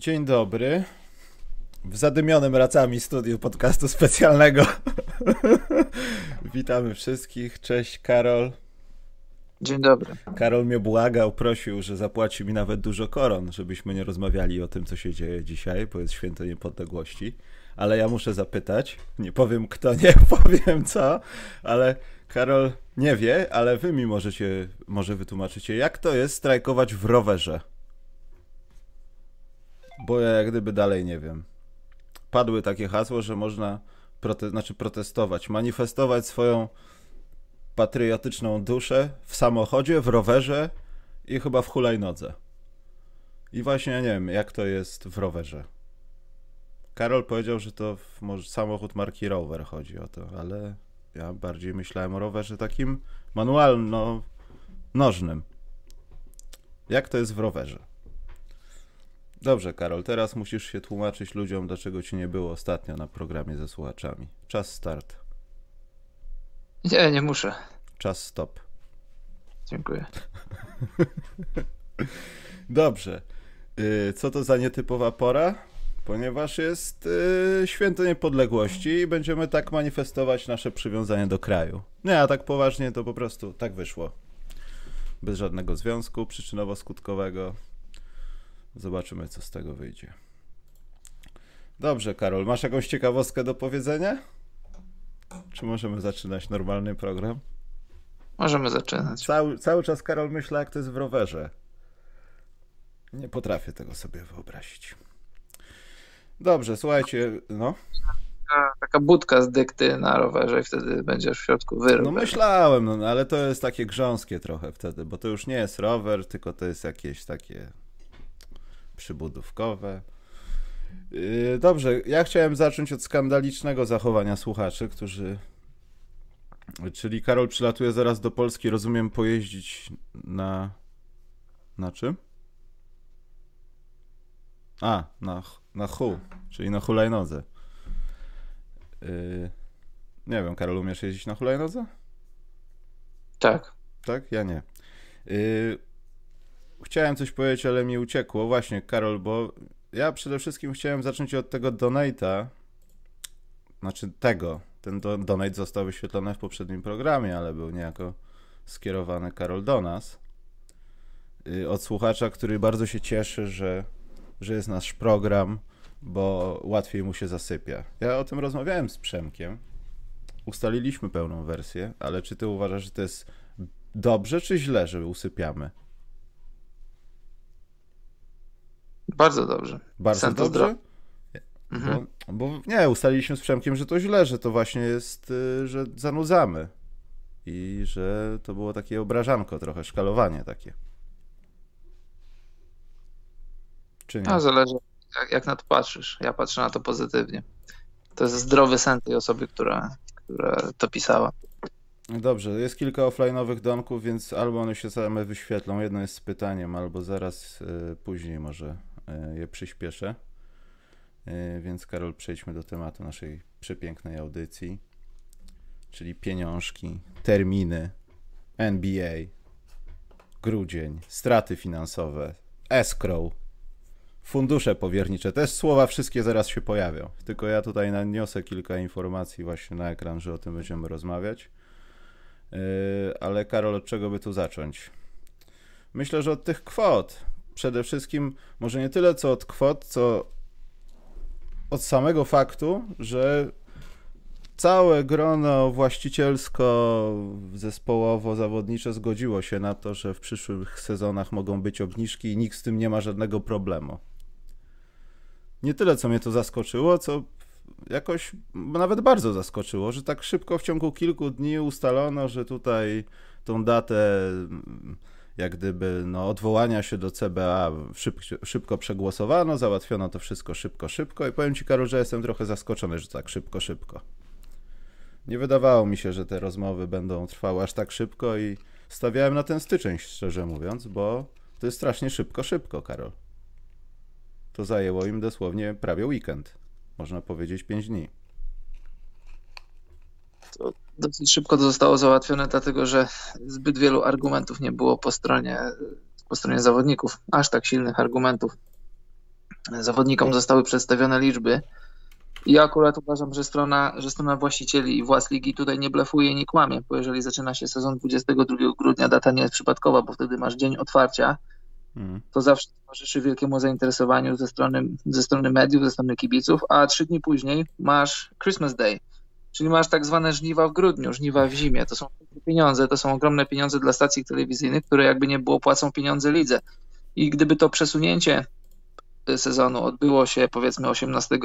Dzień dobry. W zadymionym racami studiu podcastu specjalnego. Witamy wszystkich. Cześć, Karol. Dzień dobry. Karol mnie błagał, prosił, że zapłaci mi nawet dużo koron, żebyśmy nie rozmawiali o tym, co się dzieje dzisiaj, bo jest święto niepodległości. Ale ja muszę zapytać, nie powiem kto, nie powiem co, ale Karol nie wie, ale wy mi możecie, może wytłumaczycie, jak to jest strajkować w rowerze? Bo ja jak gdyby dalej nie wiem. Padły takie hasło, że można prote znaczy protestować, manifestować swoją patriotyczną duszę w samochodzie, w rowerze i chyba w hulajnodze. I właśnie nie wiem, jak to jest w rowerze. Karol powiedział, że to może samochód marki Rover chodzi o to, ale ja bardziej myślałem o rowerze takim manualno-nożnym. Jak to jest w rowerze? Dobrze, Karol, teraz musisz się tłumaczyć ludziom, dlaczego ci nie było ostatnio na programie ze słuchaczami. Czas start. Nie, nie muszę. Czas stop. Dziękuję. Dobrze. Y, co to za nietypowa pora? Ponieważ jest yy, święto niepodległości i będziemy tak manifestować nasze przywiązanie do kraju. Nie, a tak poważnie to po prostu tak wyszło. Bez żadnego związku przyczynowo-skutkowego. Zobaczymy, co z tego wyjdzie. Dobrze, Karol, masz jakąś ciekawostkę do powiedzenia? Czy możemy zaczynać normalny program? Możemy zaczynać. Cały, cały czas, Karol, myślę, jak to jest w rowerze. Nie potrafię tego sobie wyobrazić. Dobrze, słuchajcie, no. Taka, budka z dykty na rowerze i wtedy będziesz w środku wyrób. No myślałem, no, ale to jest takie grząskie trochę wtedy, bo to już nie jest rower, tylko to jest jakieś takie przybudówkowe. Yy, dobrze, ja chciałem zacząć od skandalicznego zachowania słuchaczy, którzy. Czyli Karol przylatuje zaraz do Polski, rozumiem, pojeździć na. Na czym? A, na, na hu, czyli na hulajnodze. Yy, nie wiem, Karol, umiesz jeździć na hulajnodze? Tak. Tak? Ja nie. Yy, chciałem coś powiedzieć, ale mi uciekło. Właśnie, Karol, bo ja przede wszystkim chciałem zacząć od tego donata. Znaczy tego. Ten do, donate został wyświetlony w poprzednim programie, ale był niejako skierowany Karol do nas. Yy, od słuchacza, który bardzo się cieszy, że, że jest nasz program, bo łatwiej mu się zasypia. Ja o tym rozmawiałem z Przemkiem. Ustaliliśmy pełną wersję, ale czy ty uważasz, że to jest dobrze czy źle, że usypiamy? Bardzo dobrze. Bardzo Sen to dobrze? Mhm. Bo, bo nie, ustaliliśmy z Przemkiem, że to źle, że to właśnie jest, y, że zanudzamy. I że to było takie obrażanko trochę, szkalowanie takie. Czy nie? A zależy, jak, jak na to patrzysz. Ja patrzę na to pozytywnie. To jest zdrowy sen tej osoby, która, która to pisała. Dobrze, jest kilka offline'owych donków, więc albo one się same wyświetlą, jedno jest z pytaniem, albo zaraz y, później może je przyspieszę. Y, więc Karol, przejdźmy do tematu naszej przepięknej audycji, czyli pieniążki, terminy, NBA, grudzień, straty finansowe, escrow, fundusze powiernicze. Te słowa wszystkie zaraz się pojawią. Tylko ja tutaj naniosę kilka informacji właśnie na ekran, że o tym będziemy rozmawiać. Yy, ale Karol, od czego by tu zacząć? Myślę, że od tych kwot. Przede wszystkim, może nie tyle co od kwot, co od samego faktu, że całe grono właścicielsko-zespołowo-zawodnicze zgodziło się na to, że w przyszłych sezonach mogą być obniżki i nikt z tym nie ma żadnego problemu. Nie tyle, co mnie to zaskoczyło, co jakoś nawet bardzo zaskoczyło, że tak szybko w ciągu kilku dni ustalono, że tutaj tą datę jak gdyby no, odwołania się do CBA szyb, szybko przegłosowano, załatwiono to wszystko szybko, szybko i powiem Ci Karol, że jestem trochę zaskoczony, że tak szybko, szybko. Nie wydawało mi się, że te rozmowy będą trwały aż tak szybko i stawiałem na ten styczeń, szczerze mówiąc, bo to jest strasznie szybko, szybko, Karol. To zajęło im dosłownie prawie weekend. Można powiedzieć 5 dni. To dosyć szybko to zostało załatwione, dlatego że zbyt wielu argumentów nie było po stronie, po stronie zawodników. Aż tak silnych argumentów. zawodnikom zostały przedstawione liczby. I ja akurat uważam, że strona, że strona właścicieli i władz ligi tutaj nie blefuje i nie kłamie, bo jeżeli zaczyna się sezon 22 grudnia, data nie jest przypadkowa, bo wtedy masz dzień otwarcia, hmm. to zawsze towarzyszy wielkiemu zainteresowaniu ze strony, ze strony mediów, ze strony kibiców, a trzy dni później masz Christmas Day, czyli masz tak zwane żniwa w grudniu, żniwa w zimie. To są pieniądze, to są ogromne pieniądze dla stacji telewizyjnych, które jakby nie było płacą pieniądze lidze. I gdyby to przesunięcie sezonu odbyło się powiedzmy 18,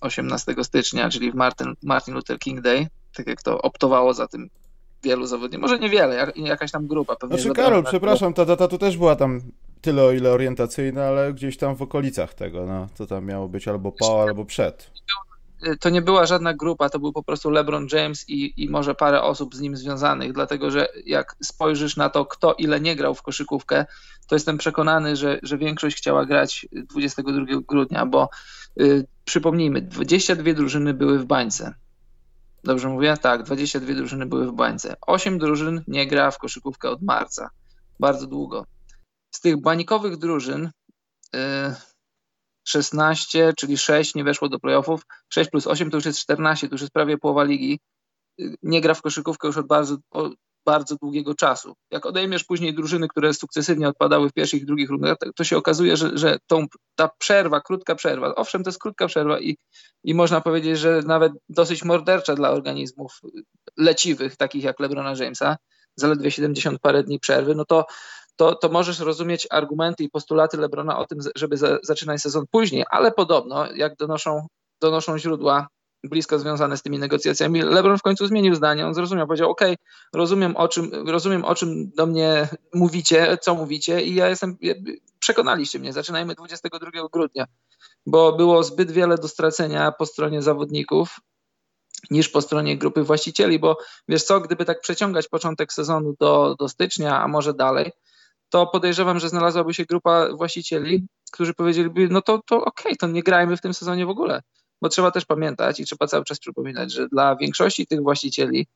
18 stycznia, czyli w Martin, Martin Luther King Day, tak jak to optowało za tym wielu zawodników. Może niewiele, jak, jakaś tam grupa. Pewnie znaczy Karol, przepraszam, ta data tu też była tam tyle o ile orientacyjna, ale gdzieś tam w okolicach tego, no. To tam miało być albo po, albo przed to nie była żadna grupa, to był po prostu LeBron James i, i może parę osób z nim związanych, dlatego że jak spojrzysz na to, kto ile nie grał w koszykówkę, to jestem przekonany, że, że większość chciała grać 22 grudnia, bo y, przypomnijmy, 22 drużyny były w bańce. Dobrze mówię? Tak, 22 drużyny były w bańce. 8 drużyn nie gra w koszykówkę od marca. Bardzo długo. Z tych bańkowych drużyn y, 16, czyli 6 nie weszło do playoffów, 6 plus 8 to już jest 14, to już jest prawie połowa ligi. Nie gra w koszykówkę już od bardzo, od bardzo długiego czasu. Jak odejmiesz później drużyny, które sukcesywnie odpadały w pierwszych i drugich rundach, to się okazuje, że, że tą, ta przerwa, krótka przerwa, owszem, to jest krótka przerwa i, i można powiedzieć, że nawet dosyć mordercza dla organizmów leciwych, takich jak LeBrona Jamesa, zaledwie 70 parę dni przerwy, no to to, to możesz rozumieć argumenty i postulaty Lebrona o tym, żeby za, zaczynać sezon później, ale podobno, jak donoszą, donoszą źródła blisko związane z tymi negocjacjami, LeBron w końcu zmienił zdanie, on zrozumiał, powiedział, ok, rozumiem o czym, rozumiem o czym do mnie mówicie, co mówicie i ja jestem, przekonaliście mnie, zaczynajmy 22 grudnia, bo było zbyt wiele do stracenia po stronie zawodników, niż po stronie grupy właścicieli, bo wiesz co, gdyby tak przeciągać początek sezonu do, do stycznia, a może dalej, to podejrzewam, że znalazłaby się grupa właścicieli, którzy powiedzieliby, no to, to okej, okay, to nie grajmy w tym sezonie w ogóle. Bo trzeba też pamiętać i trzeba cały czas przypominać, że dla większości tych właścicieli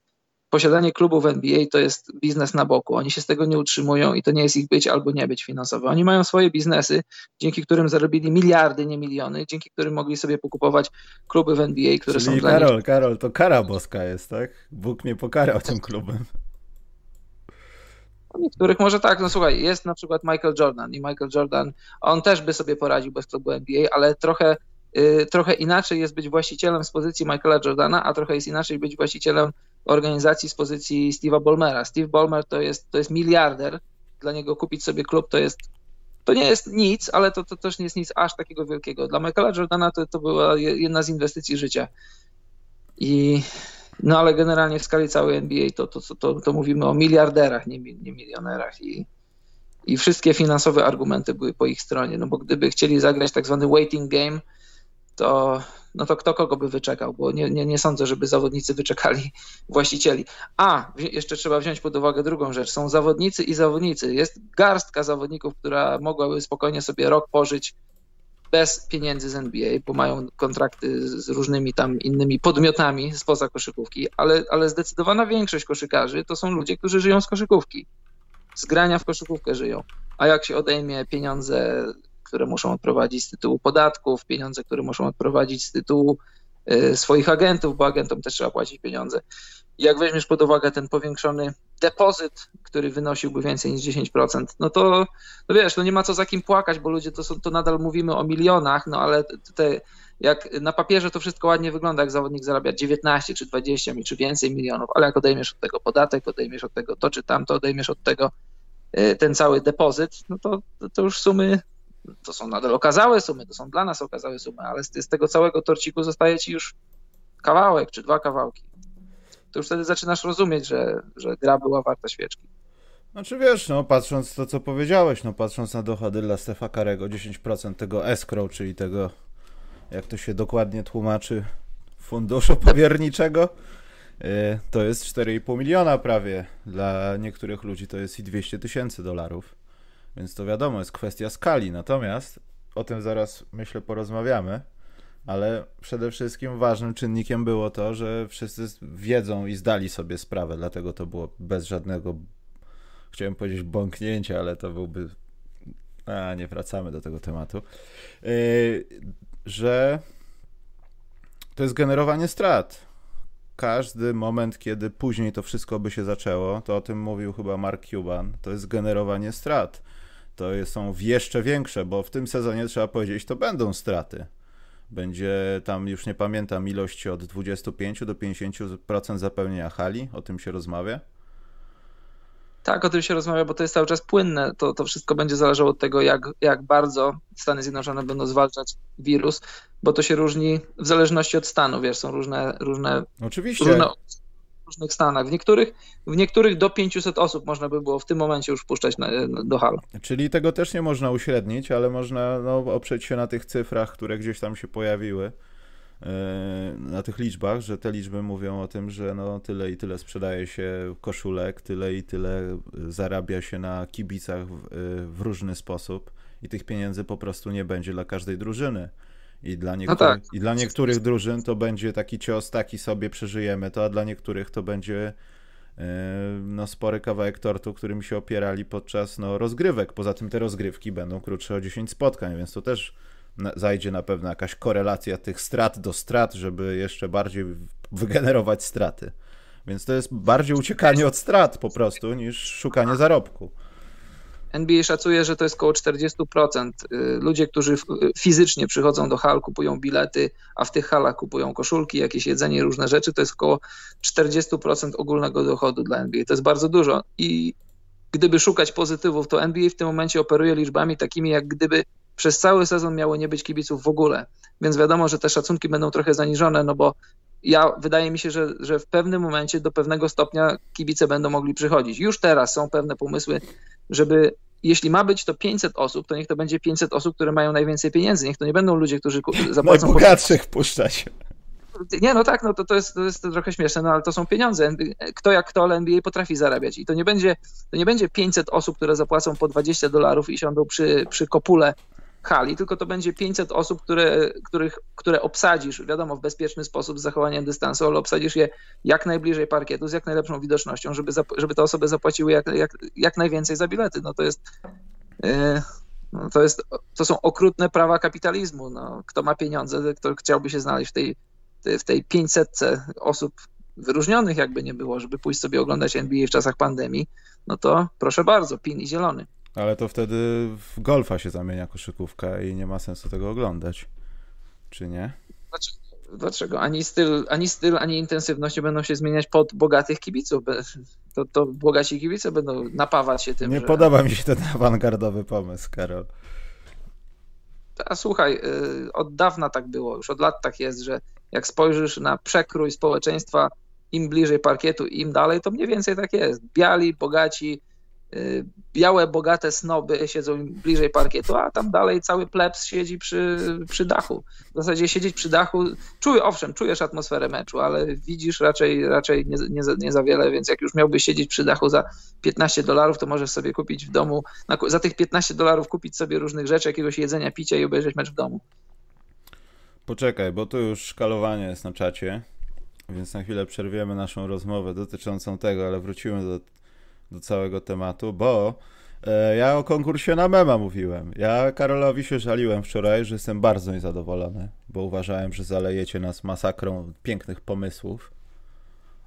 posiadanie klubu w NBA to jest biznes na boku. Oni się z tego nie utrzymują i to nie jest ich być albo nie być finansowe. Oni mają swoje biznesy, dzięki którym zarobili miliardy, nie miliony, dzięki którym mogli sobie pokupować kluby w NBA, które Czyli są dla Karol, nich... Karol, to kara boska jest, tak? Bóg mnie pokarał tym klubem. Niektórych może tak, no słuchaj, jest na przykład Michael Jordan i Michael Jordan, on też by sobie poradził bez klubu NBA, ale trochę, y, trochę inaczej jest być właścicielem z pozycji Michaela Jordana, a trochę jest inaczej być właścicielem organizacji z pozycji Steve'a Ballmera. Steve Ballmer to jest, to jest miliarder, dla niego kupić sobie klub to jest to nie jest nic, ale to, to też nie jest nic aż takiego wielkiego. Dla Michaela Jordana to, to była jedna z inwestycji życia. I no ale generalnie w skali całej NBA to, to, to, to mówimy o miliarderach, nie, nie milionerach i, i wszystkie finansowe argumenty były po ich stronie, no bo gdyby chcieli zagrać tak zwany waiting game, to, no to kto kogo by wyczekał, bo nie, nie, nie sądzę, żeby zawodnicy wyczekali właścicieli. A, jeszcze trzeba wziąć pod uwagę drugą rzecz, są zawodnicy i zawodnicy, jest garstka zawodników, która mogłaby spokojnie sobie rok pożyć bez pieniędzy z NBA, bo mają kontrakty z różnymi tam innymi podmiotami spoza koszykówki, ale, ale zdecydowana większość koszykarzy to są ludzie, którzy żyją z koszykówki. Z grania w koszykówkę żyją. A jak się odejmie pieniądze, które muszą odprowadzić z tytułu podatków, pieniądze, które muszą odprowadzić z tytułu y, swoich agentów, bo agentom też trzeba płacić pieniądze jak weźmiesz pod uwagę ten powiększony depozyt, który wynosiłby więcej niż 10%, no to no wiesz, no nie ma co za kim płakać, bo ludzie to, są, to nadal mówimy o milionach, no ale te, jak na papierze to wszystko ładnie wygląda, jak zawodnik zarabia 19 czy 20 czy więcej milionów, ale jak odejmiesz od tego podatek, odejmiesz od tego to czy tamto, odejmiesz od tego y, ten cały depozyt, no to, to już sumy, to są nadal okazałe sumy, to są dla nas okazałe sumy, ale z, z tego całego torciku zostaje ci już kawałek czy dwa kawałki to już wtedy zaczynasz rozumieć, że, że gra była warta świeczki. Znaczy wiesz, no patrząc to, co powiedziałeś, no patrząc na dochody dla Stefa Karego, 10% tego escrow, czyli tego, jak to się dokładnie tłumaczy, funduszu powierniczego, y, to jest 4,5 miliona prawie. Dla niektórych ludzi to jest i 200 tysięcy dolarów. Więc to wiadomo, jest kwestia skali. Natomiast o tym zaraz myślę porozmawiamy ale przede wszystkim ważnym czynnikiem było to, że wszyscy wiedzą i zdali sobie sprawę, dlatego to było bez żadnego, chciałem powiedzieć bąknięcia, ale to byłby A, nie wracamy do tego tematu. Yy, że to jest generowanie strat. Każdy moment, kiedy później to wszystko by się zaczęło, to o tym mówił chyba Mark Cuban, to jest generowanie strat. To są jeszcze większe, bo w tym sezonie trzeba powiedzieć, to będą straty. Będzie tam, już nie pamiętam, ilość od 25 do 50% zapełnienia hali, o tym się rozmawia. Tak, o tym się rozmawia, bo to jest cały czas płynne. To, to wszystko będzie zależało od tego, jak, jak bardzo Stany Zjednoczone będą zwalczać wirus, bo to się różni w zależności od stanu, wiesz, są różne, różne, Oczywiście. różne różnych stanach. W niektórych, w niektórych do 500 osób można by było w tym momencie już wpuszczać na, do hal. Czyli tego też nie można uśrednić, ale można no, oprzeć się na tych cyfrach, które gdzieś tam się pojawiły e, na tych liczbach, że te liczby mówią o tym, że no tyle i tyle sprzedaje się koszulek, tyle i tyle zarabia się na kibicach w, w różny sposób i tych pieniędzy po prostu nie będzie dla każdej drużyny. I dla, niektórych, no tak. I dla niektórych drużyn to będzie taki cios, taki sobie przeżyjemy to, a dla niektórych to będzie e, no, spory kawałek tortu, którym się opierali podczas no, rozgrywek. Poza tym te rozgrywki będą krótsze o 10 spotkań, więc to też zajdzie na pewno jakaś korelacja tych strat do strat, żeby jeszcze bardziej wygenerować straty. Więc to jest bardziej uciekanie od strat po prostu niż szukanie zarobku. NBA szacuje, że to jest około 40%. Y, ludzie, którzy fizycznie przychodzą do hal, kupują bilety, a w tych halach kupują koszulki, jakieś jedzenie, różne rzeczy, to jest około 40% ogólnego dochodu dla NBA. To jest bardzo dużo. I gdyby szukać pozytywów, to NBA w tym momencie operuje liczbami takimi, jak gdyby przez cały sezon miało nie być kibiców w ogóle. Więc wiadomo, że te szacunki będą trochę zaniżone, no bo ja wydaje mi się, że, że w pewnym momencie do pewnego stopnia kibice będą mogli przychodzić. Już teraz są pewne pomysły, żeby jeśli ma być to 500 osób, to niech to będzie 500 osób, które mają najwięcej pieniędzy. Niech to nie będą ludzie, którzy zapłacą... Najbogatszych po... puszczać. Nie, no tak, no to, to, jest, to jest trochę śmieszne, no ale to są pieniądze. Kto jak kto, ale NBA potrafi zarabiać. I to nie będzie, to nie będzie 500 osób, które zapłacą po 20 dolarów i siądą przy, przy kopule hali, tylko to będzie 500 osób, które, których, które obsadzisz, wiadomo, w bezpieczny sposób z zachowaniem dystansu, ale obsadzisz je jak najbliżej parkietu, z jak najlepszą widocznością, żeby, żeby te osoby zapłaciły jak, jak, jak najwięcej za bilety. No to jest. Yy, no to, jest, to są okrutne prawa kapitalizmu. No, kto ma pieniądze, kto chciałby się znaleźć w tej, w tej 500 osób wyróżnionych, jakby nie było, żeby pójść sobie oglądać NBA w czasach pandemii, no to proszę bardzo, pin i zielony. Ale to wtedy w golfa się zamienia koszykówka i nie ma sensu tego oglądać. Czy nie? Dlaczego? Ani styl, ani styl, ani intensywność będą się zmieniać pod bogatych kibiców. To, to bogaci kibice będą napawać się tym. Nie że... podoba mi się ten awangardowy pomysł, Karol. A słuchaj, y, od dawna tak było, już od lat tak jest, że jak spojrzysz na przekrój społeczeństwa, im bliżej parkietu, im dalej, to mniej więcej tak jest. Biali, bogaci, białe, bogate snoby siedzą bliżej parkietu, a tam dalej cały plebs siedzi przy, przy dachu. W zasadzie siedzieć przy dachu, czuję, owszem, czujesz atmosferę meczu, ale widzisz raczej, raczej nie, nie, nie za wiele, więc jak już miałbyś siedzieć przy dachu za 15 dolarów, to możesz sobie kupić w domu, na, za tych 15 dolarów kupić sobie różnych rzeczy, jakiegoś jedzenia, picia i obejrzeć mecz w domu. Poczekaj, bo tu już szkalowanie jest na czacie, więc na chwilę przerwiemy naszą rozmowę dotyczącą tego, ale wrócimy do do całego tematu, bo e, ja o konkursie na mema mówiłem. Ja Karolowi się żaliłem wczoraj, że jestem bardzo niezadowolony, bo uważałem, że zalejecie nas masakrą pięknych pomysłów,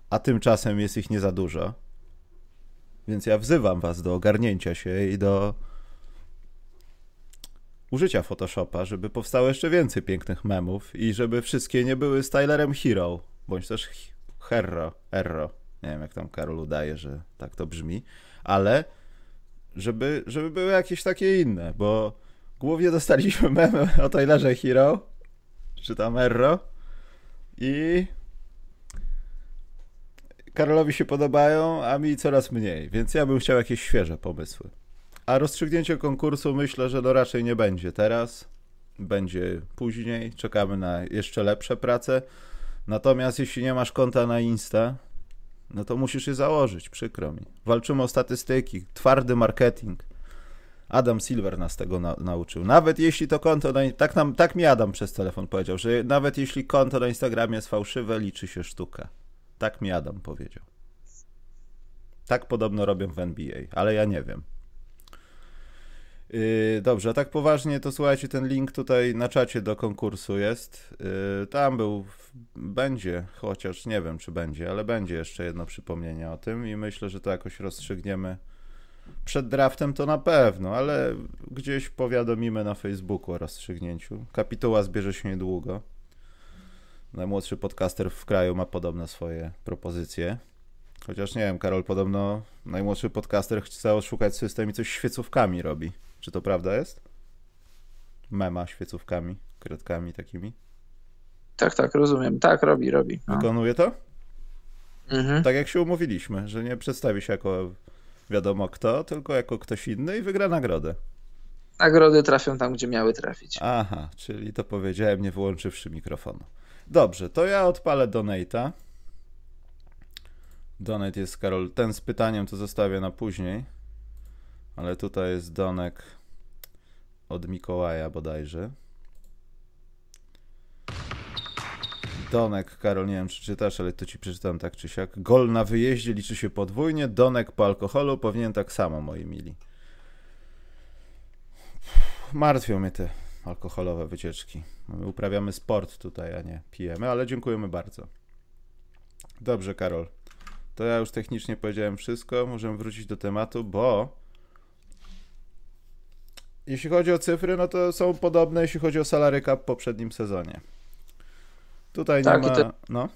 a tymczasem jest ich nie za dużo. Więc ja wzywam was do ogarnięcia się i do użycia Photoshopa, żeby powstało jeszcze więcej pięknych memów i żeby wszystkie nie były stylerem Hero, bądź też Herro, Erro. Nie wiem, jak tam Karol udaje, że tak to brzmi, ale żeby, żeby były jakieś takie inne, bo głównie dostaliśmy memy o Taylorze Hero, czy tam Erro i Karolowi się podobają, a mi coraz mniej, więc ja bym chciał jakieś świeże pomysły. A rozstrzygnięcie konkursu myślę, że to raczej nie będzie teraz, będzie później, czekamy na jeszcze lepsze prace. Natomiast jeśli nie masz konta na Insta, no to musisz je założyć, przykro mi. Walczymy o statystyki, twardy marketing. Adam Silver nas tego na, nauczył. Nawet jeśli to konto, na, tak, nam, tak mi Adam przez telefon powiedział, że nawet jeśli konto na Instagramie jest fałszywe, liczy się sztuka. Tak mi Adam powiedział. Tak podobno robią w NBA, ale ja nie wiem. Yy, dobrze, a tak poważnie to słuchajcie, ten link tutaj na czacie do konkursu jest. Yy, tam był, będzie, chociaż nie wiem czy będzie, ale będzie jeszcze jedno przypomnienie o tym i myślę, że to jakoś rozstrzygniemy przed draftem to na pewno, ale gdzieś powiadomimy na Facebooku o rozstrzygnięciu. Kapituła zbierze się niedługo. Najmłodszy podcaster w kraju ma podobne swoje propozycje. Chociaż nie wiem, Karol, podobno najmłodszy podcaster chce oszukać system i coś świecówkami robi. Czy to prawda jest? Mema świecówkami, kredkami takimi. Tak, tak, rozumiem. Tak, robi, robi. No. Wykonuje to? Mhm. Tak jak się umówiliśmy, że nie przedstawi się jako wiadomo kto, tylko jako ktoś inny i wygra nagrodę. Nagrody trafią tam, gdzie miały trafić. Aha, czyli to powiedziałem nie wyłączywszy mikrofonu. Dobrze, to ja odpalę Donata. Donate jest, Karol, ten z pytaniem to zostawię na później. Ale tutaj jest Donek od Mikołaja bodajże. Donek, Karol, nie wiem czy czytasz, ale to ci przeczytam tak czy siak. Gol na wyjeździe liczy się podwójnie, Donek po alkoholu powinien tak samo, moi mili. Martwią mnie te alkoholowe wycieczki. My uprawiamy sport tutaj, a nie pijemy, ale dziękujemy bardzo. Dobrze, Karol. To ja już technicznie powiedziałem wszystko. Możemy wrócić do tematu, bo jeśli chodzi o cyfry, no to są podobne, jeśli chodzi o salary cap w poprzednim sezonie. Tutaj tak, nie ma... To... No.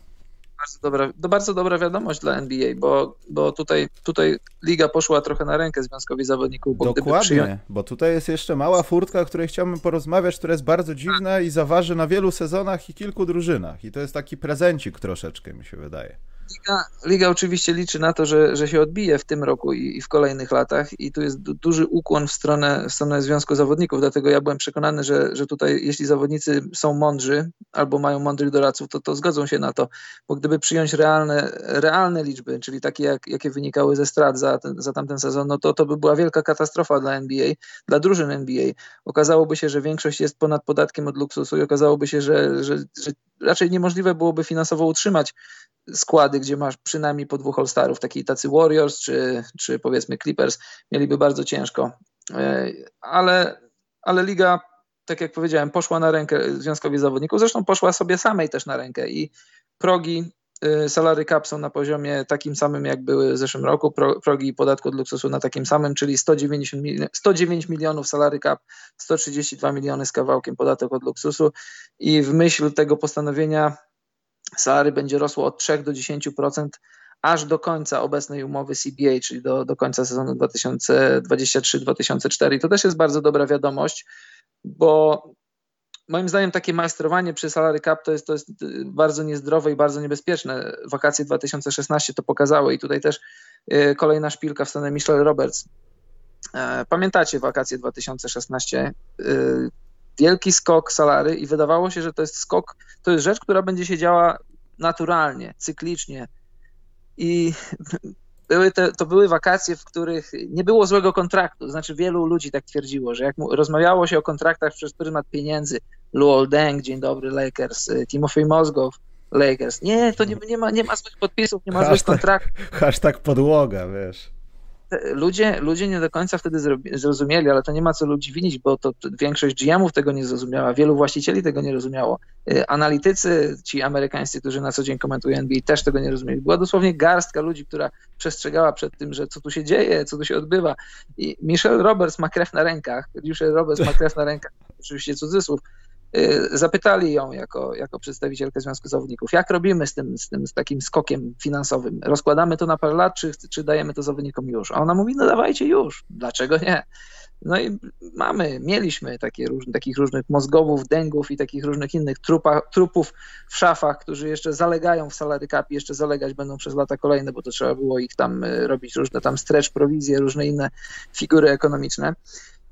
Bardzo dobra, to bardzo dobra wiadomość dla NBA, bo, bo tutaj, tutaj liga poszła trochę na rękę związkowi zawodników. Bo Dokładnie, przyjąć... bo tutaj jest jeszcze mała furtka, o której chciałbym porozmawiać, która jest bardzo dziwna i zaważy na wielu sezonach i kilku drużynach. I to jest taki prezencik troszeczkę, mi się wydaje. Liga, Liga oczywiście liczy na to, że, że się odbije w tym roku i, i w kolejnych latach i tu jest du, duży ukłon w stronę, w stronę Związku Zawodników, dlatego ja byłem przekonany, że, że tutaj jeśli zawodnicy są mądrzy albo mają mądrych doradców, to, to zgodzą się na to, bo gdyby przyjąć realne, realne liczby, czyli takie jak, jakie wynikały ze strat za, ten, za tamten sezon, no to to by była wielka katastrofa dla NBA, dla drużyn NBA. Okazałoby się, że większość jest ponad podatkiem od luksusu i okazałoby się, że, że, że raczej niemożliwe byłoby finansowo utrzymać składy, gdzie masz przynajmniej po dwóch All-Starów, taki tacy Warriors czy, czy powiedzmy Clippers, mieliby bardzo ciężko. E, ale, ale liga, tak jak powiedziałem, poszła na rękę związkowi zawodników, zresztą poszła sobie samej też na rękę i progi salary cap są na poziomie takim samym, jak były w zeszłym roku, progi podatku od luksusu na takim samym, czyli 190 milionów, 109 milionów salary cap, 132 miliony z kawałkiem podatek od luksusu i w myśl tego postanowienia salary będzie rosło od 3 do 10% aż do końca obecnej umowy CBA, czyli do, do końca sezonu 2023-2024. I to też jest bardzo dobra wiadomość, bo moim zdaniem takie majstrowanie przy salary cap to jest, to jest bardzo niezdrowe i bardzo niebezpieczne. Wakacje 2016 to pokazały i tutaj też y, kolejna szpilka w stronę Michelle Roberts. E, pamiętacie wakacje 2016? wielki skok salary i wydawało się, że to jest skok, to jest rzecz, która będzie się działa naturalnie, cyklicznie. I były te, to były wakacje, w których nie było złego kontraktu. Znaczy, wielu ludzi tak twierdziło, że jak rozmawiało się o kontraktach przez pryzmat pieniędzy, Luol Deng, dzień dobry, Lakers, y, Timofey Mozgow, Lakers. Nie, to nie, nie, ma, nie ma złych podpisów, nie ma hashtag, złych kontraktów. Hashtag podłoga, wiesz ludzie, ludzie nie do końca wtedy zrozumieli, ale to nie ma co ludzi winić, bo to większość GM-ów tego nie zrozumiała, wielu właścicieli tego nie rozumiało. Y, analitycy, ci amerykańscy, którzy na co dzień komentują NBA, też tego nie rozumieli. Była dosłownie garstka ludzi, która przestrzegała przed tym, że co tu się dzieje, co tu się odbywa. I Michelle Roberts ma krew na rękach, Michelle Roberts ma krew na rękach, oczywiście cudzysłów, zapytali ją jako, jako przedstawicielkę Związku Zawodników, jak robimy z tym, z tym z takim skokiem finansowym? Rozkładamy to na parę lat, czy, czy dajemy to zawodnikom już? A ona mówi, no dawajcie już, dlaczego nie? No i mamy, mieliśmy takie różne, takich różnych mózgowów, dęgów i takich różnych innych trupa, trupów w szafach, którzy jeszcze zalegają w salary cap i jeszcze zalegać będą przez lata kolejne, bo to trzeba było ich tam y, robić różne tam stretch, prowizje, różne inne figury ekonomiczne.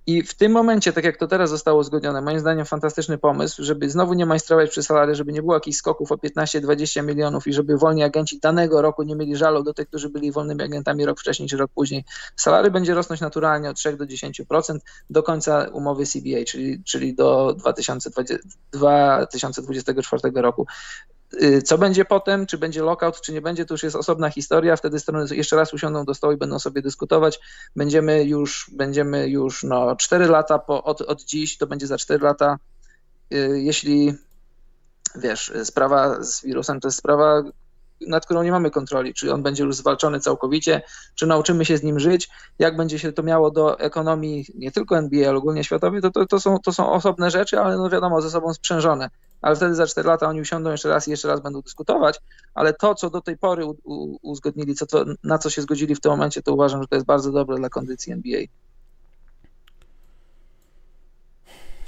I w tym momencie, tak jak to teraz zostało uzgodnione, moim zdaniem fantastyczny pomysł, żeby znowu nie majstrować przy salary, żeby nie było jakichś skoków o 15-20 milionów i żeby wolni agenci danego roku nie mieli żalu do tych, którzy byli wolnymi agentami rok wcześniej czy rok później. Salary będzie rosnąć naturalnie od 3 do 10% do końca umowy CBA, czyli, czyli do 2020, 2024 roku co będzie potem, czy będzie lockout, czy nie będzie, to już jest osobna historia. Wtedy strony jeszcze raz usiądą do stołu i będą sobie dyskutować. Będziemy już, będziemy już no, 4 lata po, od, od dziś, to będzie za 4 lata. Y, jeśli wiesz, sprawa z wirusem to jest sprawa, nad którą nie mamy kontroli, czy on będzie już zwalczony całkowicie, czy nauczymy się z nim żyć, jak będzie się to miało do ekonomii nie tylko NBA, ale ogólnie światowej, to, to, to, są, to są osobne rzeczy, ale no wiadomo, ze sobą sprzężone. Ale wtedy za 4 lata oni usiądą jeszcze raz i jeszcze raz będą dyskutować, ale to, co do tej pory u, u, uzgodnili, co to, na co się zgodzili w tym momencie, to uważam, że to jest bardzo dobre dla kondycji NBA.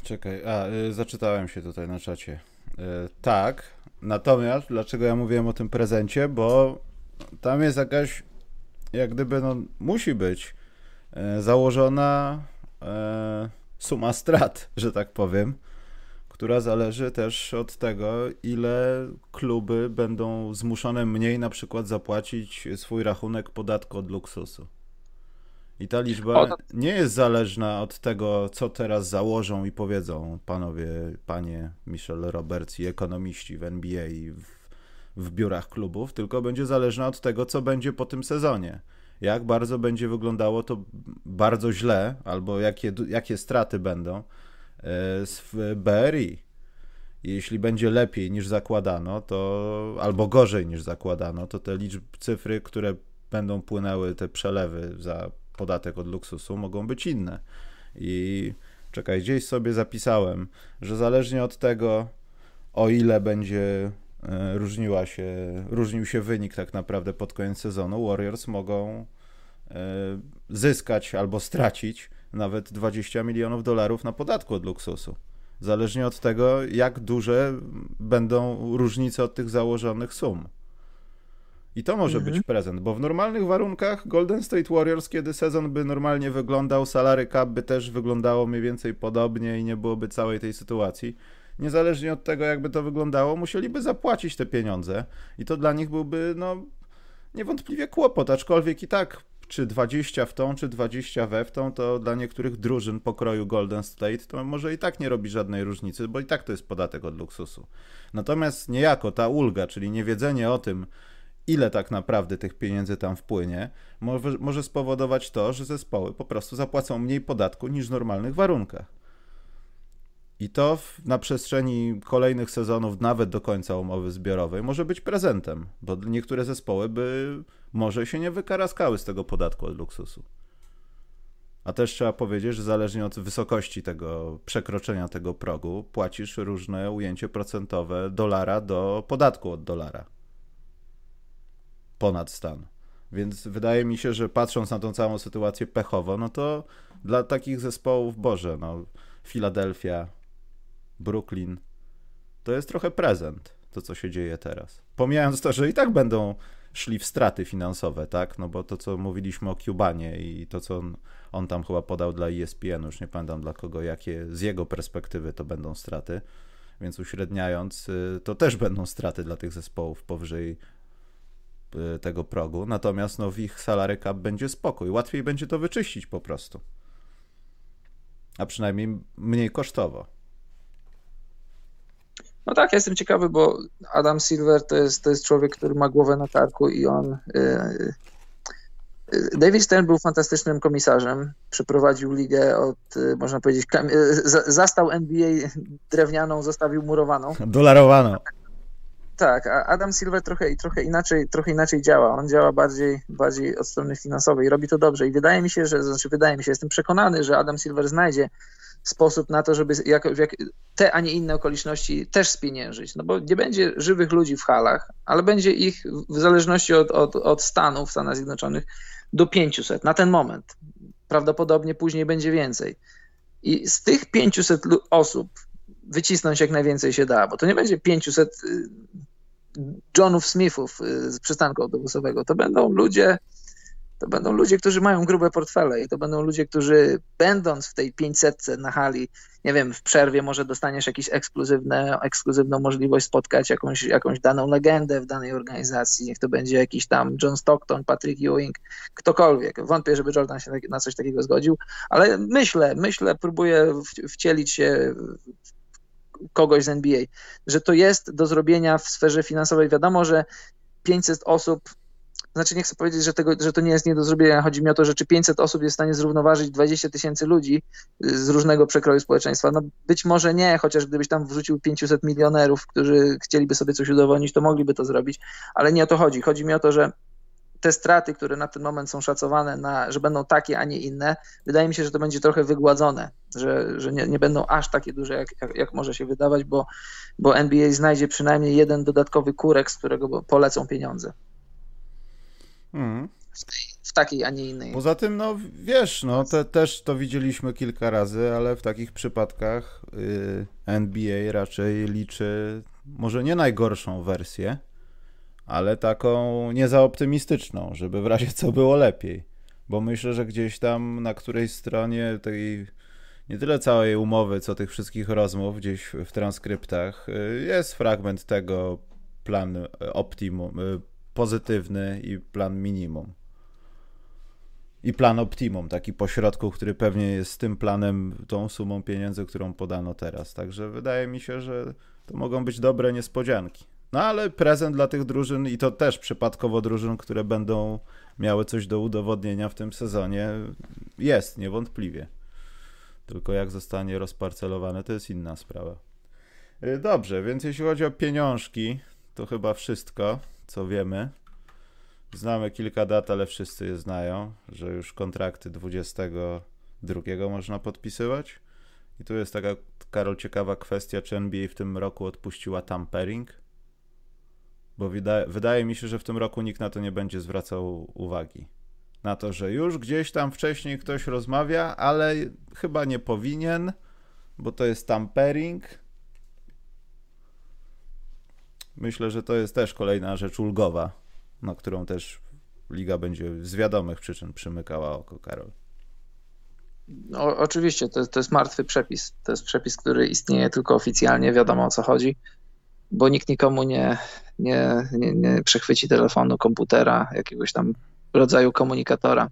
Czekaj, a, y, zaczytałem się tutaj na czacie. Y, tak, Natomiast, dlaczego ja mówiłem o tym prezencie? Bo tam jest jakaś, jak gdyby, no, musi być e, założona e, suma strat, że tak powiem, która zależy też od tego, ile kluby będą zmuszone mniej na przykład zapłacić swój rachunek podatku od luksusu. I ta liczba nie jest zależna od tego, co teraz założą i powiedzą panowie, panie Michel Roberts i ekonomiści w NBA i w, w biurach klubów, tylko będzie zależna od tego, co będzie po tym sezonie. Jak bardzo będzie wyglądało to bardzo źle, albo jakie, jakie straty będą e, w BRI. Jeśli będzie lepiej niż zakładano, to albo gorzej niż zakładano, to te liczby, cyfry, które będą płynęły, te przelewy za podatek od luksusu mogą być inne. I czekaj, gdzieś sobie zapisałem, że zależnie od tego, o ile będzie e, różniła się, różnił się wynik tak naprawdę pod koniec sezonu, Warriors mogą e, zyskać albo stracić nawet 20 milionów dolarów na podatku od luksusu. Zależnie od tego, jak duże będą różnice od tych założonych sum. I to może mhm. być prezent, bo w normalnych warunkach Golden State Warriors, kiedy sezon by normalnie wyglądał, salary cap by też wyglądało mniej więcej podobnie i nie byłoby całej tej sytuacji. Niezależnie od tego, jakby to wyglądało, musieliby zapłacić te pieniądze i to dla nich byłby, no, niewątpliwie kłopot, aczkolwiek i tak czy 20 w tą, czy 20 we w tą, to dla niektórych drużyn pokroju Golden State to może i tak nie robi żadnej różnicy, bo i tak to jest podatek od luksusu. Natomiast niejako ta ulga, czyli niewiedzenie o tym, ile tak naprawdę tych pieniędzy tam wpłynie, może, może spowodować to, że zespoły po prostu zapłacą mniej podatku niż w normalnych warunkach. I to w, na przestrzeni kolejnych sezonów, nawet do końca umowy zbiorowej, może być prezentem, bo niektóre zespoły by może się nie wykaraskały z tego podatku od luksusu. A też trzeba powiedzieć, że zależnie od wysokości tego przekroczenia tego progu, płacisz różne ujęcie procentowe dolara do podatku od dolara ponad stan. Więc wydaje mi się, że patrząc na tą całą sytuację pechowo, no to dla takich zespołów, Boże, no, Filadelfia, Brooklyn, to jest trochę prezent, to co się dzieje teraz. Pomijając to, że i tak będą szli w straty finansowe, tak? No bo to, co mówiliśmy o Cubanie i to, co on, on tam chyba podał dla ESPN, już nie pamiętam dla kogo, jakie z jego perspektywy to będą straty, więc uśredniając, y, to też będą straty dla tych zespołów powyżej tego progu, natomiast no, w ich salary cap będzie spokój. Łatwiej będzie to wyczyścić po prostu. A przynajmniej mniej kosztowo. No tak, ja jestem ciekawy, bo Adam Silver to jest, to jest człowiek, który ma głowę na karku i on. Yy, David Stern był fantastycznym komisarzem. Przeprowadził ligę od, można powiedzieć, zastał NBA drewnianą, zostawił murowaną. Dolarowaną. Tak, a Adam Silver trochę, trochę, inaczej, trochę inaczej działa. On działa bardziej, bardziej od strony finansowej i robi to dobrze. I wydaje mi się, że, znaczy wydaje mi się, jestem przekonany, że Adam Silver znajdzie sposób na to, żeby jak, jak te, a nie inne okoliczności też spieniężyć. No bo nie będzie żywych ludzi w halach, ale będzie ich w zależności od, od, od Stanów, Stanach Zjednoczonych do 500 na ten moment. Prawdopodobnie później będzie więcej. I z tych 500 osób wycisnąć jak najwięcej się da, bo to nie będzie 500 y, Johnów Smithów y, z przystanku autobusowego. To będą ludzie, to będą ludzie, którzy mają grube portfele i to będą ludzie, którzy będąc w tej 500 na hali, nie wiem, w przerwie może dostaniesz jakąś ekskluzywną możliwość spotkać jakąś, jakąś daną legendę w danej organizacji. Niech to będzie jakiś tam John Stockton, Patrick Ewing, ktokolwiek. Wątpię, żeby Jordan się na coś takiego zgodził, ale myślę, myślę, próbuję wcielić się kogoś z NBA, że to jest do zrobienia w sferze finansowej. Wiadomo, że 500 osób znaczy nie chcę powiedzieć, że, tego, że to nie jest nie do zrobienia. Chodzi mi o to, że czy 500 osób jest w stanie zrównoważyć 20 tysięcy ludzi y, z różnego przekroju społeczeństwa. No być może nie, chociaż gdybyś tam wrzucił 500 milionerów, którzy chcieliby sobie coś udowodnić, to mogliby to zrobić, ale nie o to chodzi. Chodzi mi o to, że te straty, które na ten moment są szacowane, na, że będą takie, a nie inne, wydaje mi się, że to będzie trochę wygładzone, że, że nie, nie będą aż takie duże, jak, jak, jak, może się wydawać, bo, bo NBA znajdzie przynajmniej jeden dodatkowy kurek, z którego polecą pieniądze. Hmm. W, takiej, a nie innej. Poza tym, no wiesz, no te, też to widzieliśmy kilka razy, ale w takich przypadkach y, NBA raczej liczy może nie najgorszą wersję, ale taką niezaoptymistyczną, żeby w razie co było lepiej. Bo myślę, że gdzieś tam na którejś stronie tej nie tyle całej umowy, co tych wszystkich rozmów gdzieś w transkryptach y, jest fragment tego plan y, optimum, pozytywny i plan minimum. I plan optimum, taki pośrodku, który pewnie jest tym planem, tą sumą pieniędzy, którą podano teraz. Także wydaje mi się, że to mogą być dobre niespodzianki. No ale prezent dla tych drużyn i to też przypadkowo drużyn, które będą miały coś do udowodnienia w tym sezonie, jest niewątpliwie. Tylko jak zostanie rozparcelowane, to jest inna sprawa. Y, dobrze, więc jeśli chodzi o pieniążki, to chyba wszystko co wiemy. Znamy kilka dat, ale wszyscy je znają, że już kontrakty 22 można podpisywać. I tu jest taka, Karol, ciekawa kwestia, czy NBA w tym roku odpuściła tampering? Bo wydaje, wydaje mi się, że w tym roku nikt na to nie będzie zwracał uwagi. Na to, że już gdzieś tam wcześniej ktoś rozmawia, ale chyba nie powinien, bo to jest tampering Myślę, że to jest też kolejna rzecz ulgowa, na którą też liga będzie z wiadomych przyczyn przymykała oko, Karol. No, oczywiście, to, to jest martwy przepis. To jest przepis, który istnieje tylko oficjalnie, wiadomo o co chodzi, bo nikt nikomu nie, nie, nie, nie przechwyci telefonu, komputera, jakiegoś tam rodzaju komunikatora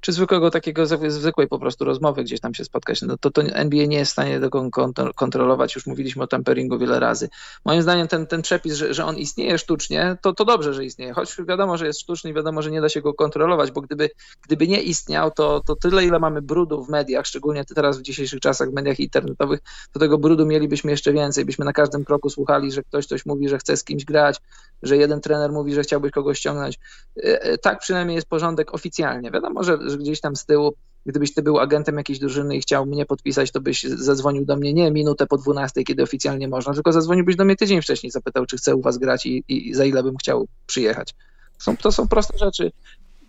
czy zwykłego takiego zwykłej po prostu rozmowy gdzieś tam się spotkać, no to, to NBA nie jest w stanie tego kontrolować, już mówiliśmy o temperingu wiele razy. Moim zdaniem ten, ten przepis, że, że on istnieje sztucznie, to, to dobrze, że istnieje, choć wiadomo, że jest sztuczny i wiadomo, że nie da się go kontrolować, bo gdyby, gdyby nie istniał, to, to tyle, ile mamy brudu w mediach, szczególnie teraz w dzisiejszych czasach w mediach internetowych, to tego brudu mielibyśmy jeszcze więcej, byśmy na każdym kroku słuchali, że ktoś coś mówi, że chce z kimś grać, że jeden trener mówi, że chciałbyś kogoś ściągnąć. E, e, tak przynajmniej jest porządek oficjalnie. Wiadomo, że, że gdzieś tam z tyłu, gdybyś ty był agentem jakiejś drużyny i chciał mnie podpisać, to byś zadzwonił do mnie nie minutę po 12, kiedy oficjalnie można, tylko zadzwoniłbyś do mnie tydzień wcześniej, zapytał, czy chcę u was grać i, i za ile bym chciał przyjechać. Są, to są proste rzeczy.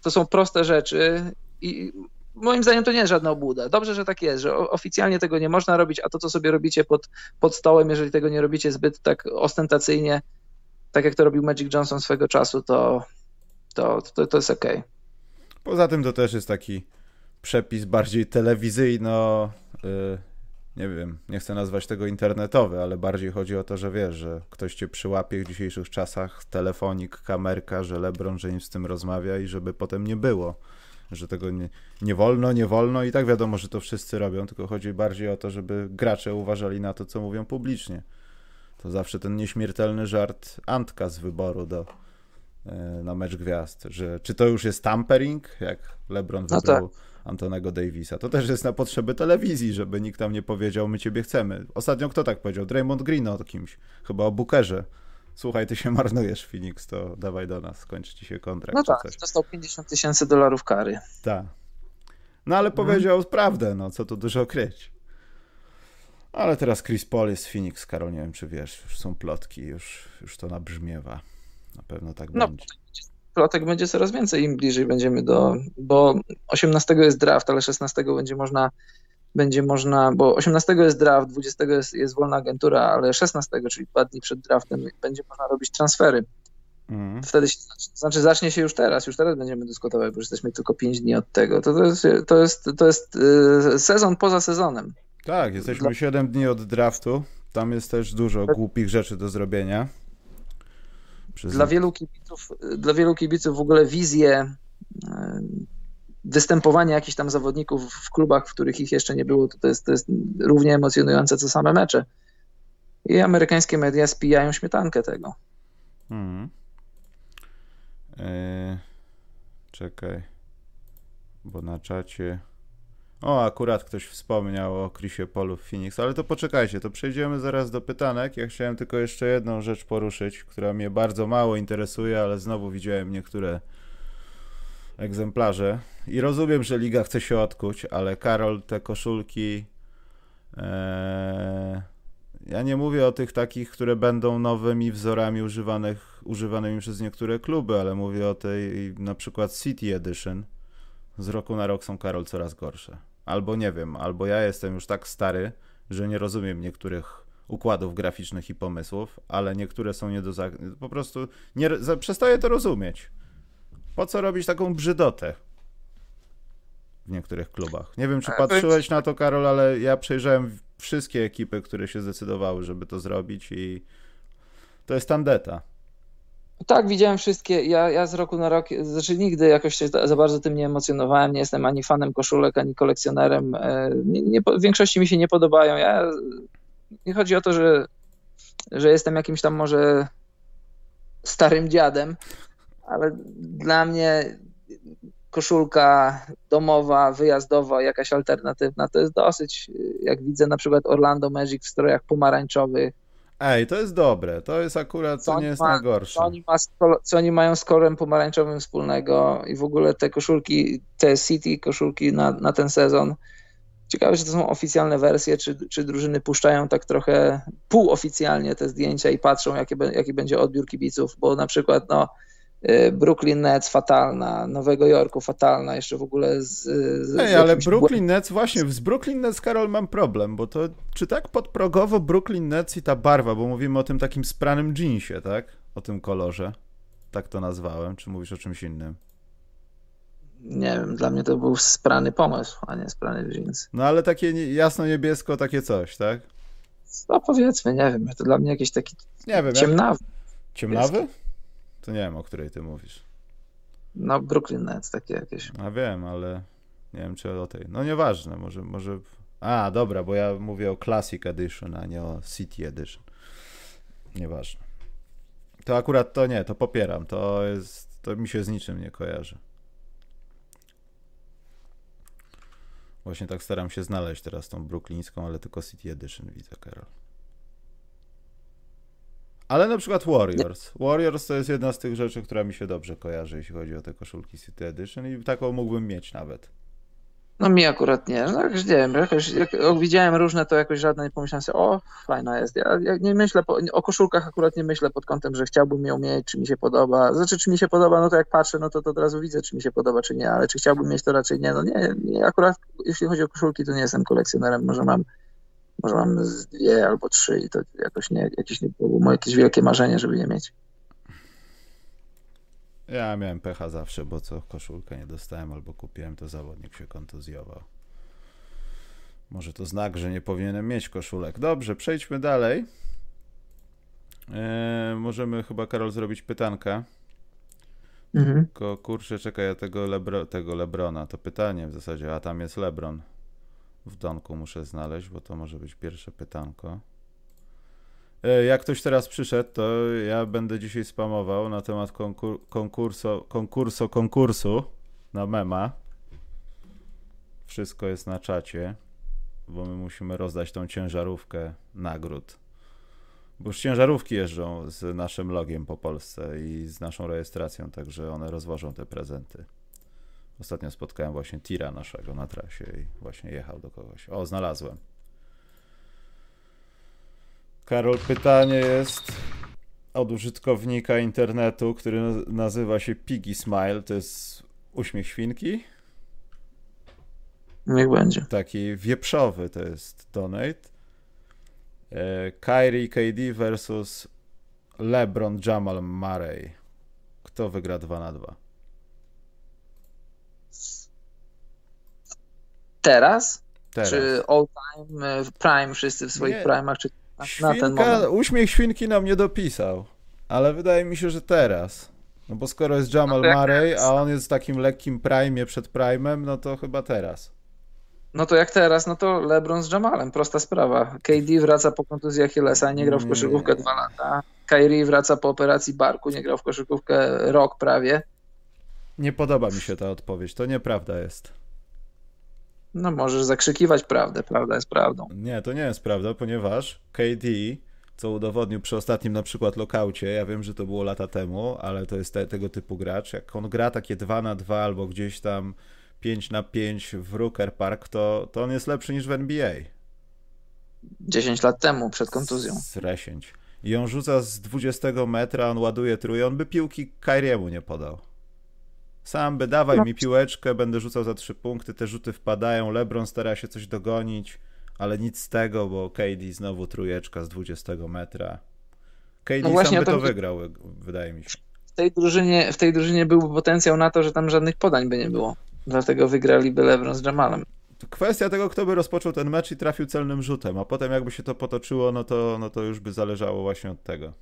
To są proste rzeczy i moim zdaniem to nie jest żadna obłuda. Dobrze, że tak jest, że oficjalnie tego nie można robić, a to, co sobie robicie pod, pod stołem, jeżeli tego nie robicie zbyt tak ostentacyjnie, tak jak to robił Magic Johnson swego czasu, to, to, to, to jest ok. Poza tym to też jest taki przepis bardziej telewizyjno, yy, nie wiem, nie chcę nazwać tego internetowy, ale bardziej chodzi o to, że wiesz, że ktoś cię przyłapie w dzisiejszych czasach, telefonik, kamerka, że LeBron James z tym rozmawia i żeby potem nie było, że tego nie, nie wolno, nie wolno i tak wiadomo, że to wszyscy robią, tylko chodzi bardziej o to, żeby gracze uważali na to, co mówią publicznie. To zawsze ten nieśmiertelny żart Antka z wyboru do, na mecz gwiazd, że czy to już jest tampering, jak LeBron no wybrał tak. Antonego Davisa. To też jest na potrzeby telewizji, żeby nikt tam nie powiedział, my ciebie chcemy. Ostatnio kto tak powiedział? Draymond Green o kimś, chyba o Bookerze. Słuchaj, ty się marnujesz, Phoenix, to dawaj do nas, kończy ci się kontrakt. No tak, coś. dostał 50 tysięcy dolarów kary. Tak. No ale mhm. powiedział prawdę, no co tu dużo kryć. Ale teraz Chris Paul jest Phoenix, Karol, nie wiem czy wiesz, już są plotki, już, już to nabrzmiewa. Na pewno tak no, będzie. Plotek będzie coraz więcej, im bliżej będziemy do. Bo 18 jest draft, ale 16 będzie można. Będzie można, bo 18 jest draft, 20 jest, jest wolna agentura, ale 16, czyli dwa dni przed draftem, będzie można robić transfery. Mm. Wtedy się, znaczy zacznie się już teraz, już teraz będziemy dyskutować, bo jesteśmy tylko 5 dni od tego. To, to, jest, to jest, to jest y, sezon poza sezonem. Tak, jesteśmy Dla... 7 dni od draftu. Tam jest też dużo głupich rzeczy do zrobienia. Dla, wielu kibiców, dla wielu kibiców w ogóle wizje e, występowania jakichś tam zawodników w klubach, w których ich jeszcze nie było, to, to, jest, to jest równie emocjonujące co same mecze. I amerykańskie media spijają śmietankę tego. Hmm. Eee, czekaj, bo na czacie. O, akurat ktoś wspomniał o Chrisie Polu w Phoenix, ale to poczekajcie, to przejdziemy zaraz do pytanek. Ja chciałem tylko jeszcze jedną rzecz poruszyć, która mnie bardzo mało interesuje, ale znowu widziałem niektóre egzemplarze i rozumiem, że liga chce się odkuć, ale Karol, te koszulki. Ee, ja nie mówię o tych takich, które będą nowymi wzorami używanych, używanymi przez niektóre kluby, ale mówię o tej na przykład City Edition. Z roku na rok są Karol coraz gorsze. Albo nie wiem, albo ja jestem już tak stary, że nie rozumiem niektórych układów graficznych i pomysłów, ale niektóre są nie do. Po prostu nie, przestaję to rozumieć. Po co robić taką brzydotę w niektórych klubach? Nie wiem, czy patrzyłeś na to, Karol, ale ja przejrzałem wszystkie ekipy, które się zdecydowały, żeby to zrobić i to jest tandeta. Tak, widziałem wszystkie. Ja, ja z roku na rok, znaczy nigdy jakoś się za bardzo tym nie emocjonowałem. Nie jestem ani fanem koszulek, ani kolekcjonerem. E, nie, nie, w większości mi się nie podobają. Ja, nie chodzi o to, że, że jestem jakimś tam może starym dziadem, ale dla mnie koszulka domowa, wyjazdowa, jakaś alternatywna, to jest dosyć, jak widzę na przykład Orlando Magic w strojach pomarańczowych. Ej, to jest dobre, to jest akurat, co to nie jest ma, najgorsze. Co oni, co oni mają z kolorem pomarańczowym wspólnego i w ogóle te koszulki, te City koszulki na, na ten sezon, Ciekawe, czy to są oficjalne wersje, czy, czy drużyny puszczają tak trochę półoficjalnie te zdjęcia i patrzą, jaki, jaki będzie odbiór kibiców, bo na przykład no, Brooklyn Nets fatalna, Nowego Jorku fatalna, jeszcze w ogóle z. z Ej, ale Brooklyn Nets, właśnie z Brooklyn Nets, Karol, mam problem, bo to czy tak podprogowo Brooklyn Nets i ta barwa, bo mówimy o tym takim spranym jeansie, tak? O tym kolorze. Tak to nazwałem, czy mówisz o czymś innym? nie wiem, dla mnie to był sprany pomysł, a nie sprany jeans. No ale takie jasno-niebiesko, takie coś, tak? No powiedzmy, nie wiem, to dla mnie jakiś taki nie wiem, ciemnawy. Jak... Ciemnawy? To nie wiem, o której ty mówisz. No Brooklyn Nets, takie jakieś. A wiem, ale nie wiem, czy o tej. No nieważne, może, może... A, dobra, bo ja mówię o Classic Edition, a nie o City Edition. Nieważne. To akurat to nie, to popieram. To jest, to mi się z niczym nie kojarzy. Właśnie tak staram się znaleźć teraz tą bruklińską, ale tylko City Edition widzę, Karol. Ale na przykład Warriors. Warriors to jest jedna z tych rzeczy, która mi się dobrze kojarzy, jeśli chodzi o te koszulki City Edition i taką mógłbym mieć nawet. No mi akurat nie. No nie wiem, jakoś, jak widziałem różne, to jakoś żadne nie pomyślałem sobie, o, fajna jest. Ja, ja nie myślę, po, o koszulkach akurat nie myślę pod kątem, że chciałbym ją mieć, czy mi się podoba. Znaczy, czy mi się podoba, no to jak patrzę, no to, to od razu widzę, czy mi się podoba, czy nie, ale czy chciałbym mieć, to raczej nie. No nie, nie akurat jeśli chodzi o koszulki, to nie jestem kolekcjonerem. Może mam, może mam dwie albo trzy i to jakoś nie, jakieś nie było moje jakieś wielkie marzenie, żeby je mieć. Ja miałem pecha zawsze, bo co koszulkę nie dostałem albo kupiłem, to zawodnik się kontuzjował. Może to znak, że nie powinienem mieć koszulek. Dobrze, przejdźmy dalej. Eee, możemy chyba, Karol, zrobić pytankę. Mhm. Tylko kurczę, czekaj, ja tego, Lebro, tego Lebrona, to pytanie w zasadzie, a tam jest Lebron. W donku muszę znaleźć, bo to może być pierwsze pytanko. E, jak ktoś teraz przyszedł, to ja będę dzisiaj spamował na temat konkur konkurso, konkurso, konkursu na mema. Wszystko jest na czacie, bo my musimy rozdać tą ciężarówkę nagród. Bo już ciężarówki jeżdżą z naszym logiem po Polsce i z naszą rejestracją, także one rozwożą te prezenty. Ostatnio spotkałem właśnie tira naszego na trasie i właśnie jechał do kogoś. O, znalazłem. Karol, pytanie jest od użytkownika internetu, który nazywa się Piggy Smile. To jest uśmiech świnki? Niech będzie. Taki wieprzowy to jest donate. E, Kyrie KD versus LeBron Jamal Murray. Kto wygra 2 na 2? Teraz? Teraz. Czy all time, e, prime, wszyscy w swoich Nie. primach, czy Świnka, uśmiech świnki nam nie dopisał, ale wydaje mi się, że teraz. No bo skoro jest Jamal no Murray, a on jest w takim lekkim prime przed prime'em, no to chyba teraz. No to jak teraz, no to LeBron z Jamalem, prosta sprawa. KD wraca po kontuzji Achillesa, nie grał w koszykówkę dwa lata. Kyrie wraca po operacji barku, nie grał w koszykówkę rok prawie. Nie podoba mi się ta odpowiedź, to nieprawda jest. No możesz zakrzykiwać prawdę, prawda jest prawdą. Nie, to nie jest prawda, ponieważ KD, co udowodnił przy ostatnim na przykład lokaucie, ja wiem, że to było lata temu, ale to jest te, tego typu gracz, jak on gra takie 2 na 2 albo gdzieś tam 5 na 5 w Rooker Park, to, to on jest lepszy niż w NBA. 10 lat temu, przed kontuzją. Z 10. I on rzuca z 20 metra, on ładuje trójkę, on by piłki Kairiemu nie podał. Sam by dawaj no. mi piłeczkę, będę rzucał za trzy punkty, te rzuty wpadają, LeBron stara się coś dogonić, ale nic z tego, bo KD znowu trójeczka z 20 metra. KD no sam by to, to wygrał, wydaje mi się. W tej, drużynie, w tej drużynie byłby potencjał na to, że tam żadnych podań by nie było. Dlatego wygraliby LeBron z Jamalem. Kwestia tego, kto by rozpoczął ten mecz i trafił celnym rzutem, a potem jakby się to potoczyło, no to, no to już by zależało właśnie od tego.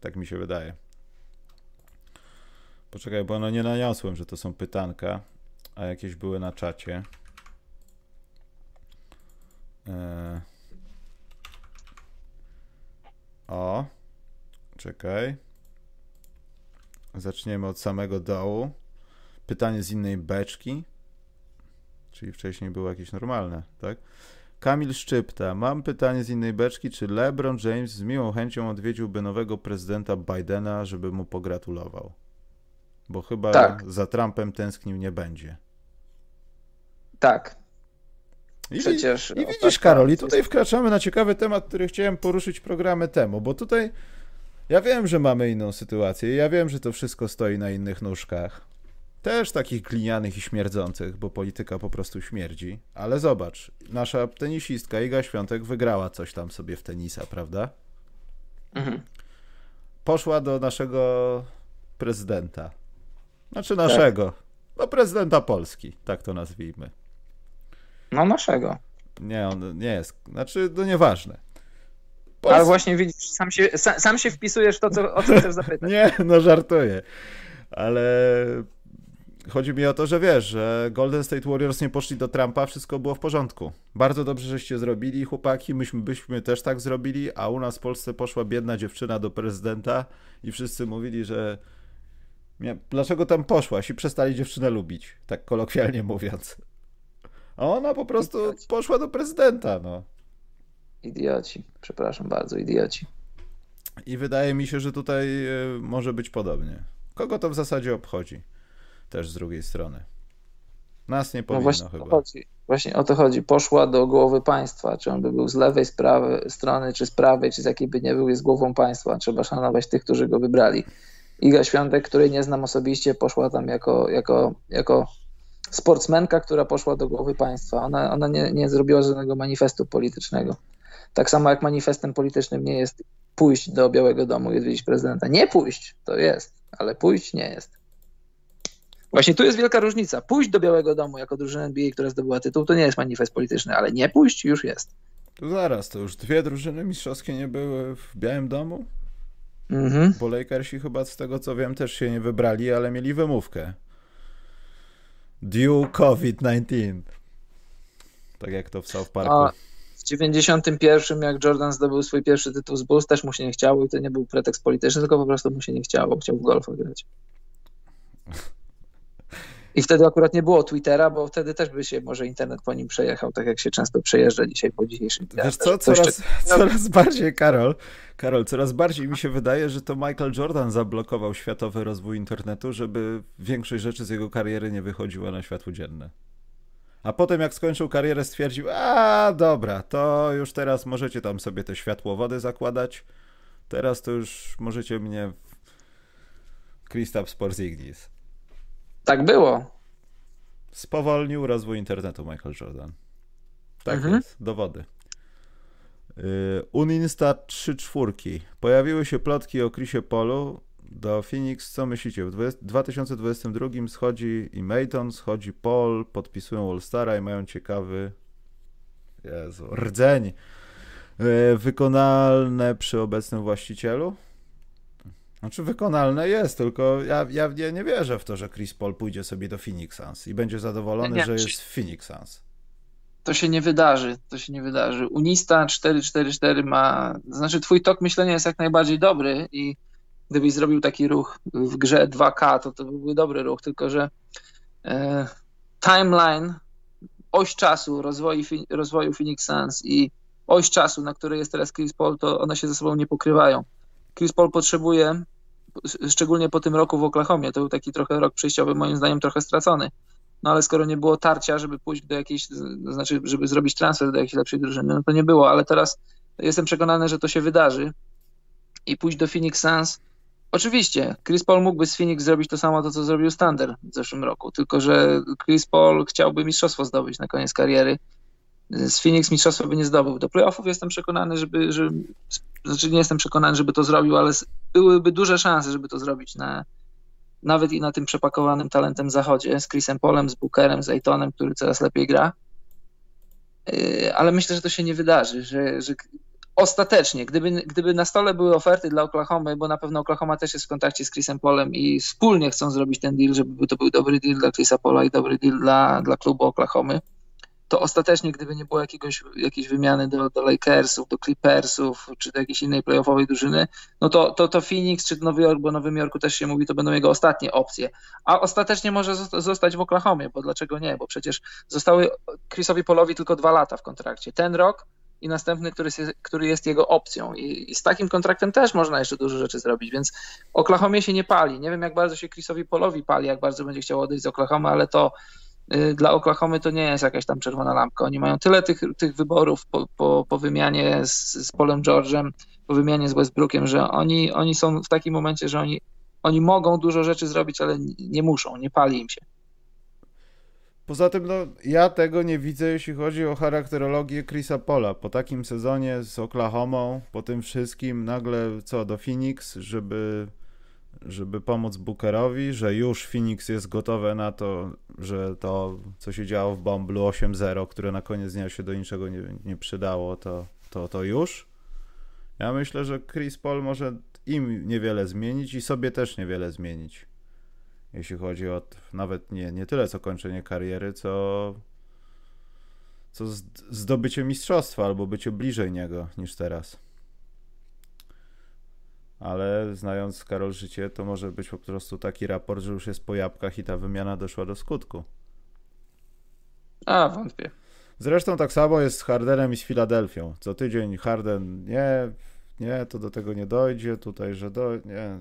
Tak mi się wydaje. Poczekaj, bo no nie naniosłem, że to są pytanka, a jakieś były na czacie. Eee... O, czekaj. Zaczniemy od samego dołu. Pytanie z innej beczki. Czyli wcześniej było jakieś normalne, tak? Kamil Szczypta. Mam pytanie z innej beczki. Czy LeBron James z miłą chęcią odwiedziłby nowego prezydenta Bidena, żeby mu pogratulował? Bo chyba tak. za Trumpem tęsknił nie będzie. Tak. I, Przecież. I widzisz, Karol, i tutaj wkraczamy na ciekawy temat, który chciałem poruszyć programy temu, bo tutaj ja wiem, że mamy inną sytuację. Ja wiem, że to wszystko stoi na innych nóżkach. Też takich glinianych i śmierdzących, bo polityka po prostu śmierdzi. Ale zobacz, nasza tenisistka Iga Świątek wygrała coś tam sobie w tenisa, prawda? Mhm. Poszła do naszego prezydenta. Znaczy naszego. Tak. No prezydenta Polski, tak to nazwijmy. No naszego. Nie, on nie jest. Znaczy, to nieważne. Pols... Ale właśnie widzisz, sam się, sam, sam się wpisujesz w to, co, o co chcesz zapytać. nie, no żartuję. Ale chodzi mi o to, że wiesz, że Golden State Warriors nie poszli do Trumpa, wszystko było w porządku. Bardzo dobrze, żeście zrobili, chłopaki, myśmy byśmy też tak zrobili, a u nas w Polsce poszła biedna dziewczyna do prezydenta i wszyscy mówili, że dlaczego tam poszłaś i przestali dziewczynę lubić, tak kolokwialnie mówiąc. A ona po prostu idioci. poszła do prezydenta, no. Idioci, przepraszam bardzo, idioci. I wydaje mi się, że tutaj e, może być podobnie. Kogo to w zasadzie obchodzi? Też z drugiej strony. Nas nie no powinno no właśnie chyba. Chodzi. Właśnie o to chodzi. Poszła do głowy państwa. Czy on by był z lewej z prawej strony, czy z prawej, czy z jakiej by nie był, jest głową państwa. Trzeba szanować tych, którzy go wybrali. Iga Świątek, której nie znam osobiście, poszła tam jako, jako, jako sportsmenka, która poszła do głowy państwa. Ona, ona nie, nie zrobiła żadnego manifestu politycznego. Tak samo jak manifestem politycznym nie jest pójść do Białego Domu i odwiedzić prezydenta. Nie pójść, to jest, ale pójść nie jest. Właśnie tu jest wielka różnica. Pójść do Białego Domu jako drużyna NBA, która zdobyła tytuł, to nie jest manifest polityczny, ale nie pójść już jest. To zaraz, to już dwie drużyny mistrzowskie nie były w Białym Domu? Mhm. Bo Lakersi chyba z tego co wiem też się nie wybrali, ale mieli wymówkę. Due COVID-19. Tak jak to w South Parku. A w 91 jak Jordan zdobył swój pierwszy tytuł z Bulls, też mu się nie chciało i to nie był pretekst polityczny, tylko po prostu mu się nie chciało. Chciał w golfa grać. I wtedy akurat nie było Twittera, bo wtedy też by się może internet po nim przejechał, tak jak się często przejeżdża dzisiaj po dzisiejszym dniu. Wiesz co, coraz, coraz bardziej, Karol, Karol, coraz bardziej mi się wydaje, że to Michael Jordan zablokował światowy rozwój internetu, żeby większość rzeczy z jego kariery nie wychodziła na światło dzienne. A potem jak skończył karierę stwierdził, a dobra, to już teraz możecie tam sobie te światłowody zakładać, teraz to już możecie mnie Kristaps Porzingis. Tak było. Spowolnił rozwój internetu Michael Jordan. Tak mhm. jest, dowody. Yy, Uninsta 3 czwórki. Pojawiły się plotki o Chrisie Polu do Phoenix. Co myślicie? W 2022 schodzi i Mayton, schodzi Paul, podpisują All-Stara i mają ciekawy Jezu, rdzeń yy, wykonalne przy obecnym właścicielu? Znaczy wykonalne jest, tylko ja, ja, ja nie wierzę w to, że Chris Paul pójdzie sobie do Phoenix Suns i będzie zadowolony, że jest w Phoenix Suns. to się nie wydarzy, to się nie wydarzy. Unista 4-4-4 ma, znaczy twój tok myślenia jest jak najbardziej dobry i gdybyś zrobił taki ruch w grze 2K, to to byłby dobry ruch, tylko że e, timeline, oś czasu rozwoju, rozwoju Phoenix Suns i oś czasu, na której jest teraz Chris Paul, to one się ze sobą nie pokrywają. Chris Paul potrzebuje, szczególnie po tym roku w Oklahomie, to był taki trochę rok przejściowy, moim zdaniem trochę stracony, no ale skoro nie było tarcia, żeby pójść do jakiejś, znaczy, żeby zrobić transfer do jakiejś lepszej drużyny, no to nie było, ale teraz jestem przekonany, że to się wydarzy i pójść do Phoenix Suns. Oczywiście, Chris Paul mógłby z Phoenix zrobić to samo, to co zrobił Standard w zeszłym roku, tylko że Chris Paul chciałby mistrzostwo zdobyć na koniec kariery. Z Phoenix mistrzostwo by nie zdobył. Do playoffów jestem przekonany, żeby, że, znaczy nie jestem przekonany, żeby to zrobił, ale byłyby duże szanse, żeby to zrobić na, nawet i na tym przepakowanym talentem zachodzie, z Chrisem Polem, z Bookerem, z Aytonem, który coraz lepiej gra. Yy, ale myślę, że to się nie wydarzy, że, że ostatecznie, gdyby, gdyby na stole były oferty dla Oklahomy, bo na pewno Oklahoma też jest w kontakcie z Chrisem Polem i wspólnie chcą zrobić ten deal, żeby to był dobry deal dla Chrisa Pola i dobry deal dla, dla klubu Oklahomy, to ostatecznie, gdyby nie było jakiegoś, jakiejś wymiany do, do Lakersów, do Clippersów, czy do jakiejś innej playoffowej drużyny, no to, to, to Phoenix czy Nowy Jork, bo Nowym Jorku też się mówi, to będą jego ostatnie opcje. A ostatecznie może zostać w Oklahomie, bo dlaczego nie? Bo przecież zostały Chrisowi Polowi tylko dwa lata w kontrakcie. Ten rok i następny, który jest, który jest jego opcją. I, I, z takim kontraktem też można jeszcze dużo rzeczy zrobić, więc Oklahomie się nie pali. Nie wiem, jak bardzo się Chrisowi Polowi pali, jak bardzo będzie chciał odejść z Oklahomy, ale to dla Oklahomy to nie jest jakaś tam czerwona lampka. Oni mają tyle tych, tych wyborów po, po, po wymianie z, z Polem George'em, po wymianie z Westbrookiem, że oni, oni są w takim momencie, że oni, oni mogą dużo rzeczy zrobić, ale nie muszą, nie pali im się. Poza tym, no, ja tego nie widzę, jeśli chodzi o charakterologię Chrisa Pola. Po takim sezonie z Oklahomą, po tym wszystkim, nagle co, do Phoenix, żeby żeby pomóc Bookerowi, że już Phoenix jest gotowe na to, że to, co się działo w Bomblu 8-0, które na koniec dnia się do niczego nie, nie przydało, to, to, to już. Ja myślę, że Chris Paul może im niewiele zmienić i sobie też niewiele zmienić. Jeśli chodzi o nawet nie, nie tyle co kończenie kariery, co, co zdobycie mistrzostwa albo bycie bliżej niego niż teraz ale znając Karol życie, to może być po prostu taki raport, że już jest po jabłkach i ta wymiana doszła do skutku. A, wątpię. Zresztą tak samo jest z Hardenem i z Filadelfią. Co tydzień Harden, nie, nie, to do tego nie dojdzie, tutaj, że do, nie.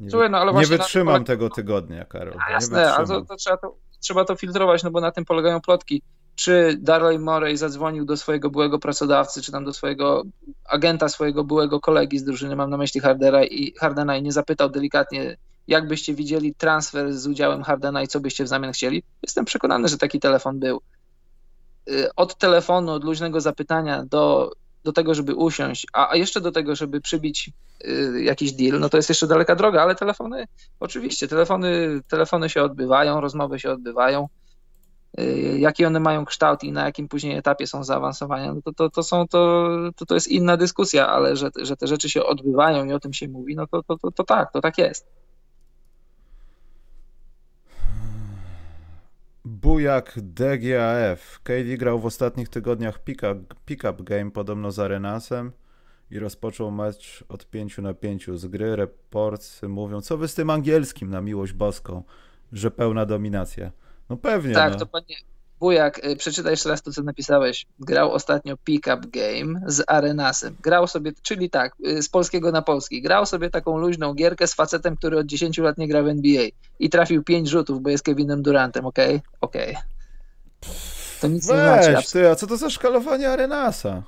Nie, Słuchaj, no, ale nie wytrzymam tego tygodnia, Karol. A, jasne, ale to, to, trzeba to trzeba to filtrować, no bo na tym polegają plotki czy Darley Morey zadzwonił do swojego byłego pracodawcy, czy tam do swojego agenta, swojego byłego kolegi z drużyny, mam na myśli Hardera i Hardena i nie zapytał delikatnie, jak byście widzieli transfer z udziałem Hardena i co byście w zamian chcieli? Jestem przekonany, że taki telefon był. Y, od telefonu, od luźnego zapytania do, do tego, żeby usiąść, a jeszcze do tego, żeby przybić y, jakiś deal, no to jest jeszcze daleka droga, ale telefony, oczywiście, telefony, telefony się odbywają, rozmowy się odbywają. Y, jaki one mają kształt i na jakim później etapie są zaawansowania, no to, to, to, są, to, to, to jest inna dyskusja, ale że, że te rzeczy się odbywają i o tym się mówi, no to, to, to, to tak, to tak jest. Bujak DGAF. KD grał w ostatnich tygodniach pick-up pick game podobno z Arenasem i rozpoczął mecz od 5 na 5 z gry. Reports mówią, co wy z tym angielskim na miłość boską, że pełna dominacja. No pewnie. Tak, no. to panie Bujak, y, przeczytaj jeszcze raz to, co napisałeś. Grał ostatnio pick-up game z Arenasem. Grał sobie, czyli tak, y, z polskiego na polski. Grał sobie taką luźną gierkę z facetem, który od 10 lat nie gra w NBA. I trafił 5 rzutów, bo jest Kevinem Durantem, okej? Okay? Okej. Okay. To nic Weź, nie znaczy. Ty, a co to za szkalowanie Arenasa?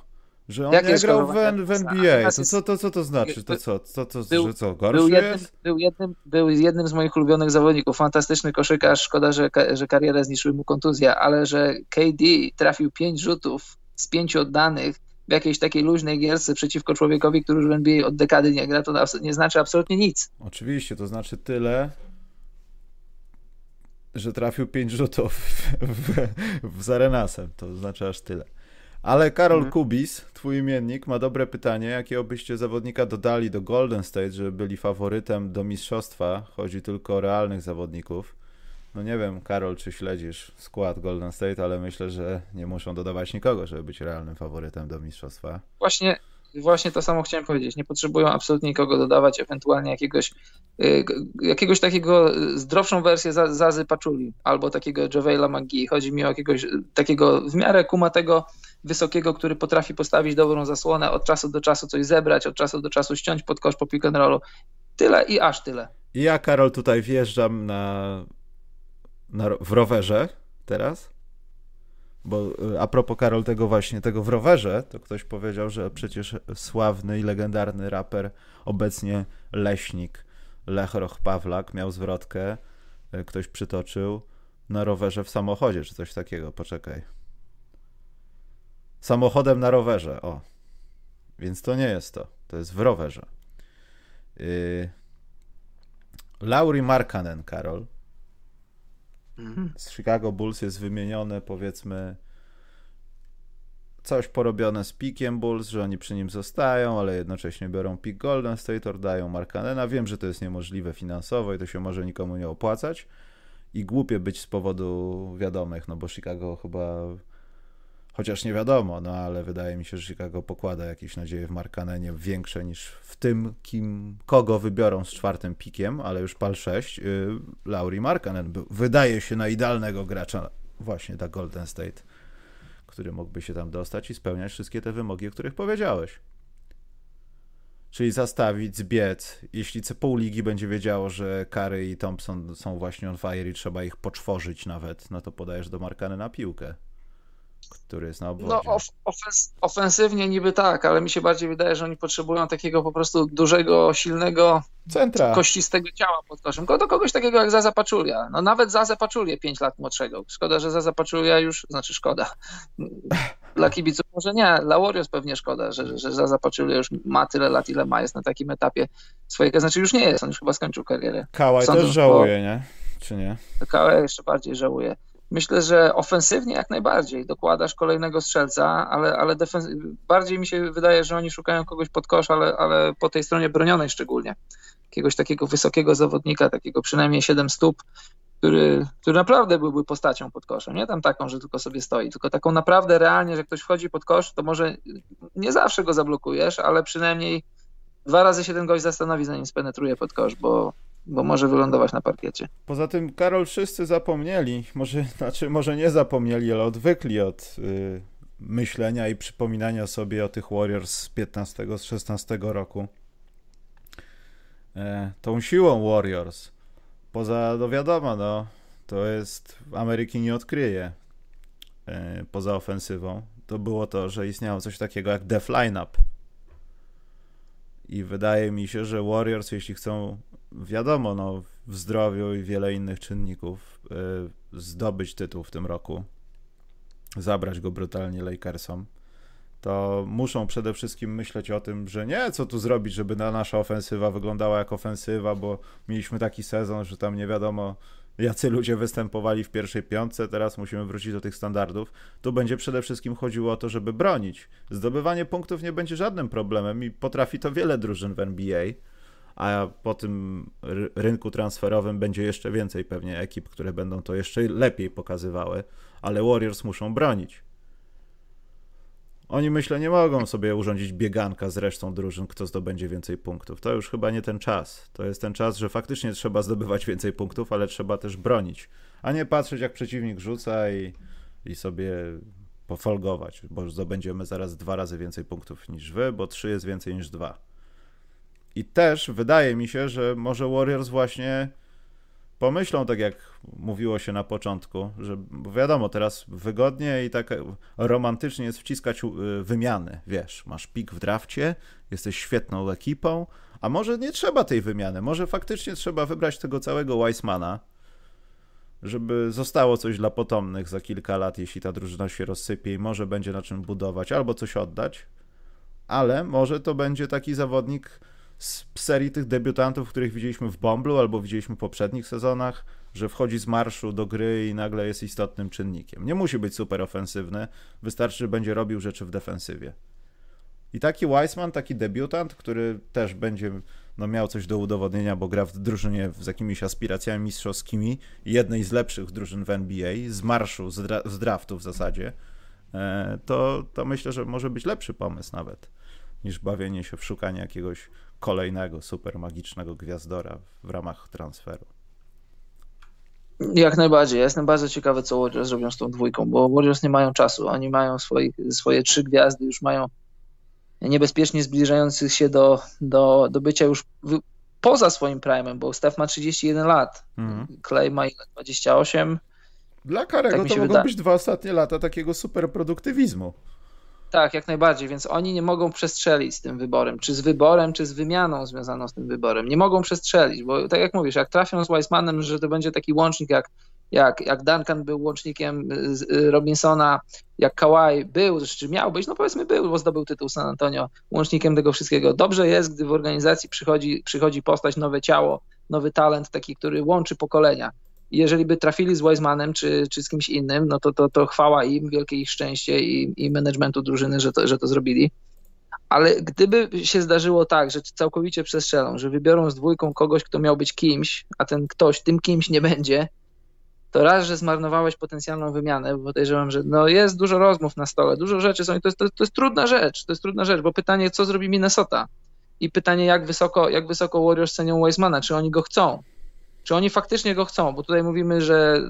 Że on nie grał w, w NBA. To co to, co to znaczy? To co? To, to, był, że co? Gorszy był jednym, Był jednym, był jednym z moich ulubionych zawodników. Fantastyczny koszykarz. Szkoda, że, że karierę zniszczyły mu kontuzja, ale że KD trafił pięć rzutów z pięciu oddanych w jakiejś takiej luźnej gierce przeciwko człowiekowi, który już w NBA od dekady nie gra, to nie znaczy absolutnie nic. Oczywiście, to znaczy tyle, że trafił pięć rzutów w, w, w Zarenasem. To znaczy aż tyle. Ale Karol mhm. Kubis, twój imiennik, ma dobre pytanie. Jakiego byście zawodnika dodali do Golden State, żeby byli faworytem do mistrzostwa? Chodzi tylko o realnych zawodników. no nie wiem, Karol, czy śledzisz skład Golden State, ale myślę, że nie muszą dodawać nikogo, żeby być realnym faworytem do mistrzostwa. Właśnie, właśnie to samo chciałem powiedzieć. Nie potrzebują absolutnie nikogo dodawać, ewentualnie jakiegoś, y, jakiegoś takiego zdrowszą wersję Zazy Paczuli albo takiego Javela McGee. Chodzi mi o jakiegoś takiego w miarę kumatego, wysokiego, który potrafi postawić dobrą zasłonę, od czasu do czasu coś zebrać, od czasu do czasu ściąć pod kosz po pick and rollu. Tyle i aż tyle. Ja, Karol, tutaj wjeżdżam na, na, w rowerze teraz. Bo y, a propos, Karol, tego właśnie, tego w rowerze, to ktoś powiedział, że przecież sławny i legendarny raper, obecnie leśnik Lech Roch Pawlak miał zwrotkę, y, ktoś przytoczył, na rowerze w samochodzie, czy coś takiego. Poczekaj. Samochodem na rowerze, o. Więc to nie jest to. To jest w rowerze. Yy, Lauri Markanen, Karol. Mhm. Z Chicago Bulls jest wymienione, powiedzmy, coś porobione z pikiem Bulls, że oni przy nim zostają, ale jednocześnie biorą pik Golden State, oddają Markanena. Wiem, że to jest niemożliwe finansowo i to się może nikomu nie opłacać. I głupie być z powodu wiadomych, no bo Chicago chyba Chociaż nie wiadomo, no ale wydaje mi się, że Chicago pokłada jakieś nadzieje w Markanenie większe niż w tym, kim, kogo wybiorą z czwartym pikiem, ale już pal 6, yy, Lauri Markanen wydaje się na idealnego gracza właśnie dla Golden State, który mógłby się tam dostać i spełniać wszystkie te wymogi, o których powiedziałeś. Czyli zastawić, zbiec. Jeśli pół ligi będzie wiedziało, że Curry i Thompson są właśnie on fire i trzeba ich poczworzyć nawet, no to podajesz do Markany na piłkę który jest na obwodzie. No of, ofens ofensywnie niby tak, ale mi się bardziej wydaje, że oni potrzebują takiego po prostu dużego, silnego, Centra. kościstego ciała pod koszem. Do kogoś takiego jak Zaza Paczulia. No nawet Zaza Paczulia 5 lat młodszego. Szkoda, że Zaza Paczulia już, znaczy szkoda. Dla kibiców może nie, dla Warriors pewnie szkoda, że, że Zaza Paczulia już ma tyle lat, ile ma, jest na takim etapie swojego, znaczy już nie jest, on już chyba skończył karierę. Kałaj też żałuje, nie? Czy nie? Kałaj jeszcze bardziej żałuje. Myślę, że ofensywnie jak najbardziej dokładasz kolejnego strzelca, ale, ale bardziej mi się wydaje, że oni szukają kogoś pod kosz, ale, ale po tej stronie bronionej szczególnie. Jakiegoś takiego wysokiego zawodnika, takiego przynajmniej 7 stóp, który, który naprawdę byłby postacią pod koszem. Nie tam taką, że tylko sobie stoi, tylko taką naprawdę realnie, że ktoś wchodzi pod kosz, to może nie zawsze go zablokujesz, ale przynajmniej dwa razy się ten gość zastanowi, zanim spenetruje pod kosz, bo, bo może wylądować na parkiecie. Poza tym, Karol, wszyscy zapomnieli, może, znaczy, może nie zapomnieli, ale odwykli od y, myślenia i przypominania sobie o tych Warriors z 15, z 16 roku. E, tą siłą Warriors, poza, no wiadomo, no, to jest, Ameryki nie odkryje e, poza ofensywą, to było to, że istniało coś takiego jak def lineup. I wydaje mi się, że Warriors, jeśli chcą wiadomo, no, w zdrowiu i wiele innych czynników y, zdobyć tytuł w tym roku, zabrać go brutalnie Lakersom, to muszą przede wszystkim myśleć o tym, że nie, co tu zrobić, żeby na nasza ofensywa wyglądała jak ofensywa, bo mieliśmy taki sezon, że tam nie wiadomo, jacy ludzie występowali w pierwszej piątce, teraz musimy wrócić do tych standardów. Tu będzie przede wszystkim chodziło o to, żeby bronić. Zdobywanie punktów nie będzie żadnym problemem i potrafi to wiele drużyn w NBA a po tym rynku transferowym będzie jeszcze więcej pewnie ekip, które będą to jeszcze lepiej pokazywały, ale Warriors muszą bronić. Oni myślę nie mogą sobie urządzić bieganka z resztą drużyn, kto zdobędzie więcej punktów. To już chyba nie ten czas. To jest ten czas, że faktycznie trzeba zdobywać więcej punktów, ale trzeba też bronić, a nie patrzeć jak przeciwnik rzuca i, i sobie pofolgować, bo zdobędziemy zaraz dwa razy więcej punktów niż wy, bo trzy jest więcej niż dwa. I też wydaje mi się, że może Warriors właśnie pomyślą, tak jak mówiło się na początku, że wiadomo, teraz wygodnie i tak romantycznie jest wciskać y, wymiany, wiesz, masz pik w drafcie, jesteś świetną ekipą, a może nie trzeba tej wymiany, może faktycznie trzeba wybrać tego całego Weissmana, żeby zostało coś dla potomnych za kilka lat, jeśli ta drużyna się rozsypie i może będzie na czym budować, albo coś oddać, ale może to będzie taki zawodnik, z serii tych debiutantów, których widzieliśmy w Bomblu albo widzieliśmy w poprzednich sezonach, że wchodzi z marszu do gry i nagle jest istotnym czynnikiem. Nie musi być super ofensywny, wystarczy, że będzie robił rzeczy w defensywie. I taki Weissman, taki debiutant, który też będzie no miał coś do udowodnienia, bo gra w drużynie z jakimiś aspiracjami mistrzowskimi, jednej z lepszych drużyn w NBA, z marszu, z, dra z draftu w zasadzie, e, to, to myślę, że może być lepszy pomysł nawet, niż bawienie się w szukanie jakiegoś kolejnego super magicznego gwiazdora w ramach transferu. Jak najbardziej. Ja jestem bardzo ciekawy, co Warriors zrobią z tą dwójką, bo Warriors nie mają czasu. Oni mają swoich, swoje trzy gwiazdy, już mają niebezpiecznie zbliżających się do, do, do bycia już w, poza swoim prime'em, bo Steph ma 31 lat, mhm. Clay ma 28. Dla Karego tak to mogą wydaje. być dwa ostatnie lata takiego super produktywizmu. Tak, jak najbardziej, więc oni nie mogą przestrzelić z tym wyborem, czy z wyborem, czy z wymianą związaną z tym wyborem. Nie mogą przestrzelić, bo tak jak mówisz, jak trafią z Weissmanem, że to będzie taki łącznik jak, jak, jak Duncan był łącznikiem y, Robinsona, jak Kawhi był, czy miał być, no powiedzmy był, bo zdobył tytuł San Antonio, łącznikiem tego wszystkiego. Dobrze jest, gdy w organizacji przychodzi, przychodzi postać, nowe ciało, nowy talent, taki, który łączy pokolenia jeżeli by trafili z Weizmanem czy, czy z kimś innym, no to, to, to chwała im, wielkie ich szczęście i, i managementu drużyny, że to, że to zrobili. Ale gdyby się zdarzyło tak, że całkowicie przestrzelą, że wybiorą z dwójką kogoś, kto miał być kimś, a ten ktoś tym kimś nie będzie, to raz, że zmarnowałeś potencjalną wymianę, bo podejrzewam, że no jest dużo rozmów na stole, dużo rzeczy są i to jest, to, to jest trudna rzecz, to jest trudna rzecz, bo pytanie, co zrobi Minnesota i pytanie, jak wysoko, jak wysoko Warriors cenią Weizmana, czy oni go chcą, czy oni faktycznie go chcą, bo tutaj mówimy, że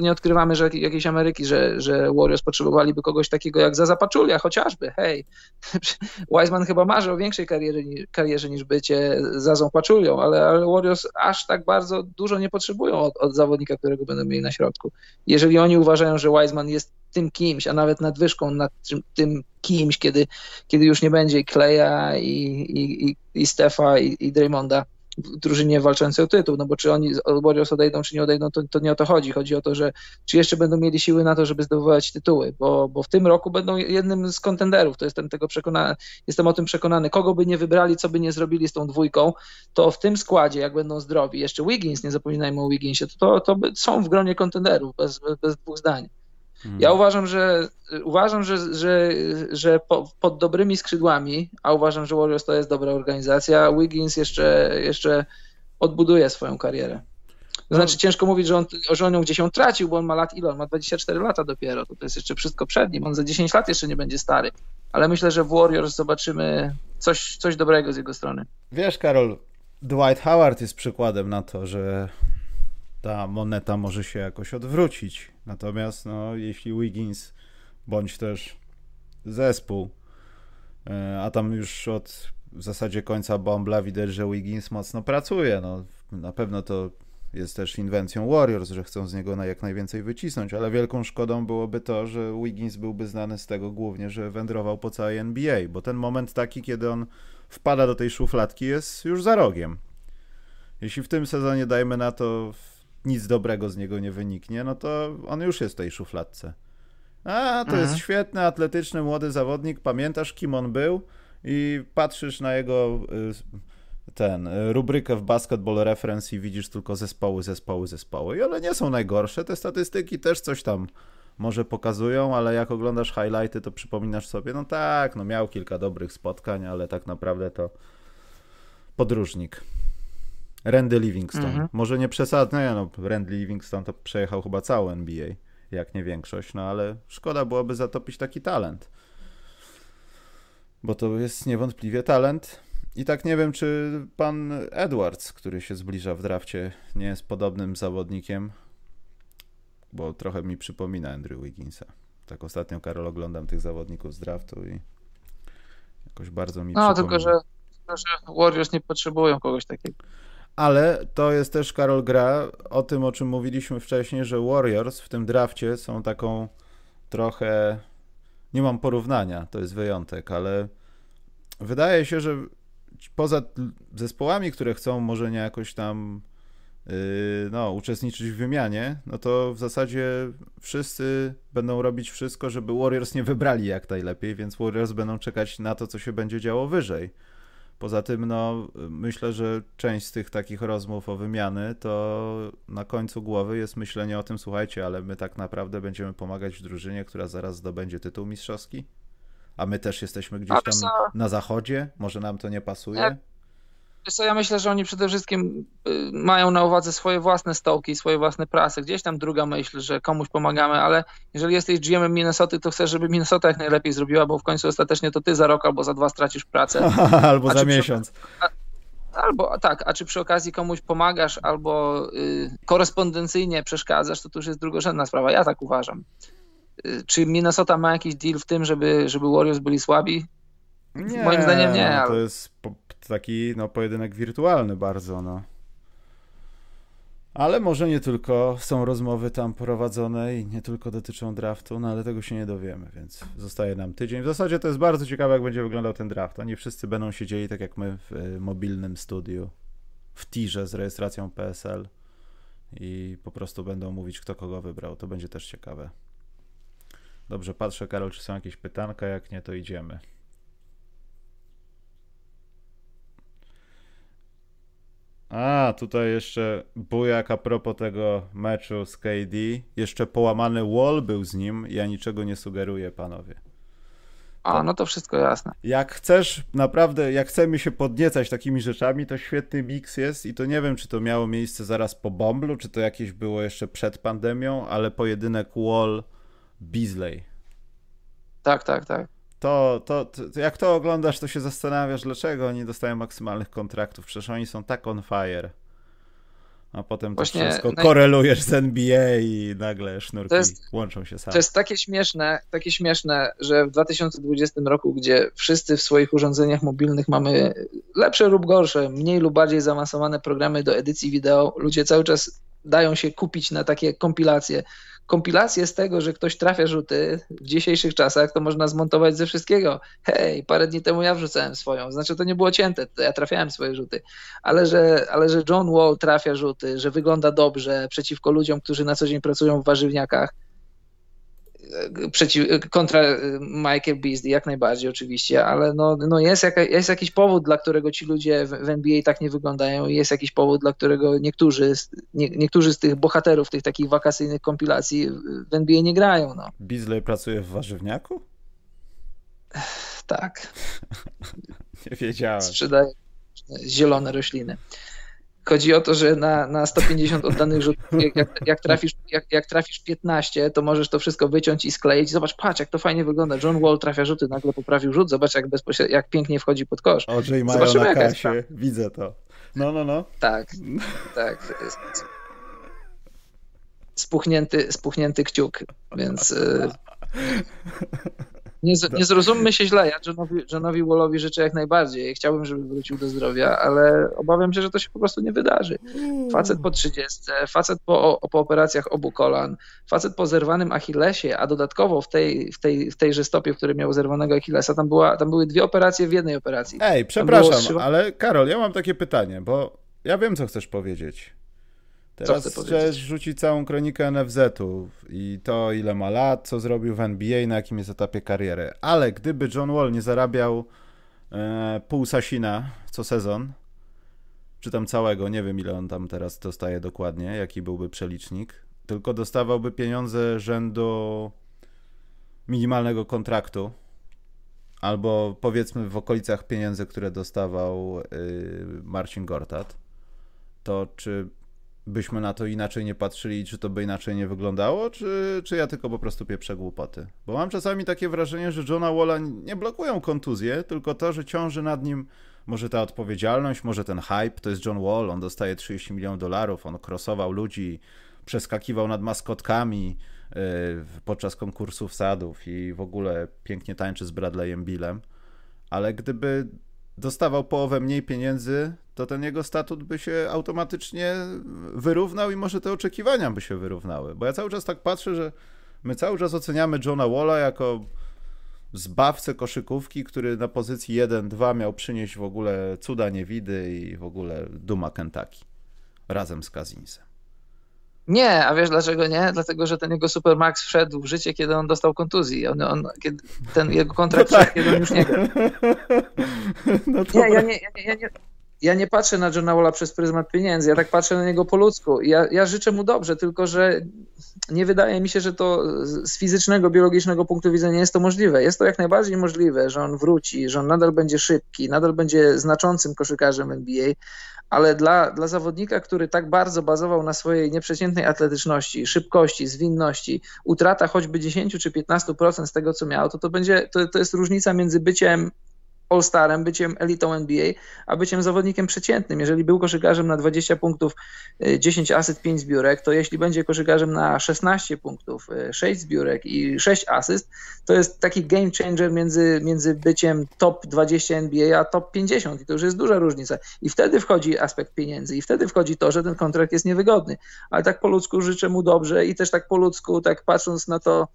nie odkrywamy, że jakiejś Ameryki, że, że Warriors potrzebowaliby kogoś takiego jak Zaza Paczulia chociażby, hej, Wiseman chyba marzy o większej karierze, karierze niż bycie Zazą Paczulią, ale, ale Warriors aż tak bardzo dużo nie potrzebują od, od zawodnika, którego będą mieli na środku. Jeżeli oni uważają, że Wiseman jest tym kimś, a nawet nadwyżką nad tym kimś, kiedy, kiedy już nie będzie Kleja i, i, i, i Stefa i, i Draymonda, drużynie walczącej o tytuł, no bo czy oni Warriors odejdą, czy nie odejdą, to, to nie o to chodzi. Chodzi o to, że czy jeszcze będą mieli siły na to, żeby zdobywać tytuły, bo, bo w tym roku będą jednym z kontenderów, to jestem tego przekonany, jestem o tym przekonany. Kogo by nie wybrali, co by nie zrobili z tą dwójką, to w tym składzie, jak będą zdrowi, jeszcze Wiggins, nie zapominajmy o Wigginsie, to, to, to są w gronie kontenderów, bez, bez dwóch zdań. Mhm. Ja uważam, że uważam, że, że, że po, pod dobrymi skrzydłami, a uważam, że Warriors to jest dobra organizacja, Wiggins jeszcze, jeszcze odbuduje swoją karierę. To znaczy no. ciężko mówić, że on, że on ją gdzieś ją tracił, bo on ma lat ile? On ma 24 lata dopiero, to, to jest jeszcze wszystko przed nim, on za 10 lat jeszcze nie będzie stary. Ale myślę, że w Warriors zobaczymy coś, coś dobrego z jego strony. Wiesz, Karol, Dwight Howard jest przykładem na to, że ta moneta może się jakoś odwrócić. Natomiast no, jeśli Wiggins bądź też zespół, e, a tam już od w zasadzie końca Bombla widać, że Wiggins mocno pracuje. No, na pewno to jest też inwencją Warriors, że chcą z niego na jak najwięcej wycisnąć, ale wielką szkodą byłoby to, że Wiggins byłby znany z tego głównie, że wędrował po całej NBA, bo ten moment taki, kiedy on wpada do tej szufladki jest już za rogiem. Jeśli w tym sezonie dajmy na to nic dobrego z niego nie wyniknie, no to on już jest w tej szufladce. A, to mhm. jest świetny, atletyczny, młody zawodnik, pamiętasz kim on był i patrzysz na jego y, ten, y, rubrykę w Basketball Reference i widzisz tylko zespoły, zespoły, zespoły. I one nie są najgorsze, te statystyki też coś tam może pokazują, ale jak oglądasz highlighty, to przypominasz sobie, no tak, no miał kilka dobrych spotkań, ale tak naprawdę to podróżnik. Randy Livingston. Mhm. Może nie przesadnie, no Randy Livingston to przejechał chyba całą NBA, jak nie większość, no ale szkoda byłoby zatopić taki talent. Bo to jest niewątpliwie talent. I tak nie wiem, czy pan Edwards, który się zbliża w drafcie, nie jest podobnym zawodnikiem, bo trochę mi przypomina Andrew Wigginsa. Tak ostatnio, Karol, oglądam tych zawodników z draftu i jakoś bardzo mi no, przypomina. No, tylko że, tylko że Warriors nie potrzebują kogoś takiego. Ale to jest też, Karol, gra o tym, o czym mówiliśmy wcześniej, że Warriors w tym drafcie są taką trochę. Nie mam porównania, to jest wyjątek, ale wydaje się, że poza zespołami, które chcą może nie jakoś tam yy, no, uczestniczyć w wymianie, no to w zasadzie wszyscy będą robić wszystko, żeby Warriors nie wybrali jak najlepiej, więc Warriors będą czekać na to, co się będzie działo wyżej. Poza tym, no, myślę, że część z tych takich rozmów o wymiany to na końcu głowy jest myślenie o tym, słuchajcie, ale my tak naprawdę będziemy pomagać w drużynie, która zaraz zdobędzie tytuł mistrzowski, a my też jesteśmy gdzieś tam na zachodzie, może nam to nie pasuje? Co, ja myślę, że oni przede wszystkim y, mają na uwadze swoje własne stołki, swoje własne prasy. Gdzieś tam druga myśl, że komuś pomagamy, ale jeżeli jesteś GM Minnesota, to chcesz, żeby Minnesota jak najlepiej zrobiła, bo w końcu ostatecznie to ty za rok albo za dwa stracisz pracę. albo za miesiąc. A, albo tak, a czy przy okazji komuś pomagasz, albo y, korespondencyjnie przeszkadzasz, to to już jest drugorzędna sprawa. Ja tak uważam. Y, czy Minnesota ma jakiś deal w tym, żeby, żeby Warriors byli słabi? Nie, Moim zdaniem nie. no, ale... To jest po, taki no, pojedynek wirtualny bardzo, no. Ale może nie tylko są rozmowy tam prowadzone i nie tylko dotyczą draftu, no ale tego się nie dowiemy, więc zostaje nam tydzień. W zasadzie to jest bardzo ciekawe, jak będzie wyglądał ten draft. Oni wszyscy będą siedzieli tak jak my w y, mobilnym studiu, w tirze z rejestracją PSL i po prostu będą mówić, kto kogo wybrał. To będzie też ciekawe. Dobrze, patrzę, Karol, czy są jakieś pytanka, jak nie, to idziemy. A, tutaj jeszcze bujak a propos tego meczu z KD. Jeszcze połamany wall był z nim. Ja niczego nie sugeruję, panowie. A, no to wszystko jasne. Jak chcesz, naprawdę, jak chcemy się podniecać takimi rzeczami, to świetny miks jest i to nie wiem, czy to miało miejsce zaraz po Bomblu, czy to jakieś było jeszcze przed pandemią, ale pojedynek Wall Beasley. Tak, tak, tak. To, to, to, jak to oglądasz, to się zastanawiasz, dlaczego oni dostają maksymalnych kontraktów. Przecież oni są tak on fire. A potem Właśnie to wszystko naj... korelujesz z NBA i nagle sznurki jest, łączą się same. To jest takie śmieszne, takie śmieszne, że w 2020 roku, gdzie wszyscy w swoich urządzeniach mobilnych mamy lepsze lub gorsze, mniej lub bardziej zaawansowane programy do edycji wideo, ludzie cały czas dają się kupić na takie kompilacje kompilację z tego, że ktoś trafia rzuty w dzisiejszych czasach, to można zmontować ze wszystkiego. Hej, parę dni temu ja wrzucałem swoją, znaczy to nie było cięte, to ja trafiałem swoje rzuty, ale że, ale że John Wall trafia rzuty, że wygląda dobrze przeciwko ludziom, którzy na co dzień pracują w warzywniakach, przeciw, kontra y, Michael Beasley, jak najbardziej oczywiście, ale no, no jest, jaka, jest jakiś powód, dla którego ci ludzie w, w NBA tak nie wyglądają i jest jakiś powód, dla którego niektórzy, nie, niektórzy z tych bohaterów tych takich wakacyjnych kompilacji w NBA nie grają. No. Beasley pracuje w warzywniaku? Tak. nie wiedziałem. Sprzedaje zielone rośliny. Chodzi o to, że na, na 150 oddanych rzutów, jak, jak, trafisz, jak, jak trafisz 15, to możesz to wszystko wyciąć i skleić. Zobacz, patrz, jak to fajnie wygląda. John Wall trafia rzuty, nagle poprawił rzut. Zobacz, jak, bezpośrednio, jak pięknie wchodzi pod kosz. Oczy mają Zobaczymy, na kasie. Widzę to. No, no, no. Tak, tak. Spuchnięty, spuchnięty kciuk, więc... Nie, nie zrozummy się źle, ja Johnowi, Johnowi Wallowi życzę jak najbardziej. Chciałbym, żeby wrócił do zdrowia, ale obawiam się, że to się po prostu nie wydarzy. Facet po 30, facet po, po operacjach obu kolan, facet po zerwanym Achillesie, a dodatkowo w, tej, w, tej, w tejże stopie, w którym miał zerwanego Achillesa, tam, była, tam były dwie operacje w jednej operacji. Ej, przepraszam, ale Karol, ja mam takie pytanie, bo ja wiem, co chcesz powiedzieć. Teraz chcesz rzucić całą kronikę NFZ-u i to, ile ma lat, co zrobił w NBA, na jakim jest etapie kariery. Ale gdyby John Wall nie zarabiał e, pół Sasina co sezon, czy tam całego, nie wiem ile on tam teraz dostaje dokładnie, jaki byłby przelicznik, tylko dostawałby pieniądze rzędu minimalnego kontraktu, albo powiedzmy w okolicach pieniędzy, które dostawał y, Marcin Gortat, to czy byśmy na to inaczej nie patrzyli, czy to by inaczej nie wyglądało, czy, czy ja tylko po prostu pieprzę głupoty. Bo mam czasami takie wrażenie, że Johna Walla nie blokują kontuzje, tylko to, że ciąży nad nim może ta odpowiedzialność, może ten hype, to jest John Wall, on dostaje 30 milionów dolarów, on krosował ludzi, przeskakiwał nad maskotkami yy, podczas konkursów sadów i w ogóle pięknie tańczy z Bradleyem Billem, ale gdyby dostawał połowę mniej pieniędzy, to ten jego statut by się automatycznie wyrównał i może te oczekiwania by się wyrównały. Bo ja cały czas tak patrzę, że my cały czas oceniamy Johna Walla jako zbawcę koszykówki, który na pozycji 1-2 miał przynieść w ogóle cuda niewidy i w ogóle duma Kentucky razem z Kazinsem. Nie, a wiesz dlaczego nie? Dlatego, że ten jego Supermax wszedł w życie, kiedy on dostał kontuzji. On, on, kiedy ten jego kontrakt no tak. wszedł, kiedy on już nie grał. No nie, ja nie, ja nie, ja nie ja nie patrzę na Johna Walla przez pryzmat pieniędzy, ja tak patrzę na niego po ludzku. Ja, ja życzę mu dobrze, tylko że nie wydaje mi się, że to z fizycznego, biologicznego punktu widzenia jest to możliwe. Jest to jak najbardziej możliwe, że on wróci, że on nadal będzie szybki, nadal będzie znaczącym koszykarzem NBA, ale dla, dla zawodnika, który tak bardzo bazował na swojej nieprzeciętnej atletyczności, szybkości, zwinności, utrata choćby 10 czy 15% z tego, co miał, to to będzie, to, to jest różnica między byciem All-Starem, byciem elitą NBA, a byciem zawodnikiem przeciętnym. Jeżeli był koszykarzem na 20 punktów, 10 y, asyst, 5 zbiórek, to jeśli będzie koszykarzem na 16 punktów, 6 y, zbiórek i 6 asyst, to jest taki game changer między, między byciem top 20 NBA a top 50 i to już jest duża różnica. I wtedy wchodzi aspekt pieniędzy i wtedy wchodzi to, że ten kontrakt jest niewygodny. Ale tak po ludzku życzę mu dobrze i też tak po ludzku, tak patrząc na to,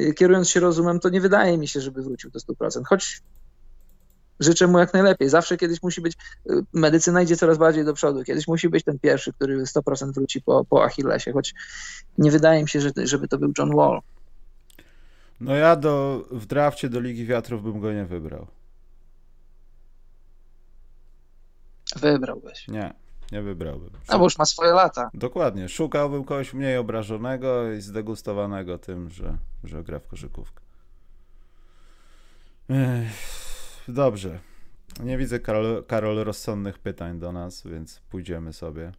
y, kierując się rozumem, to nie wydaje mi się, żeby wrócił do 100%. Choć Życzę mu jak najlepiej. Zawsze kiedyś musi być, y, medycyna idzie coraz bardziej do przodu. Kiedyś musi być ten pierwszy, który 100% wróci po, po Achillesie, choć nie wydaje mi się, że, żeby to był John Wall. No ja do, w drafcie do Ligi Wiatrów bym go nie wybrał. Wybrałbyś. Nie, nie wybrałbym. No bo już ma swoje lata. Dokładnie. Szukałbym kogoś mniej obrażonego i zdegustowanego tym, że, że gra w koszykówkę. Ech. Dobrze. Nie widzę, Karol, Karol, rozsądnych pytań do nas, więc pójdziemy sobie.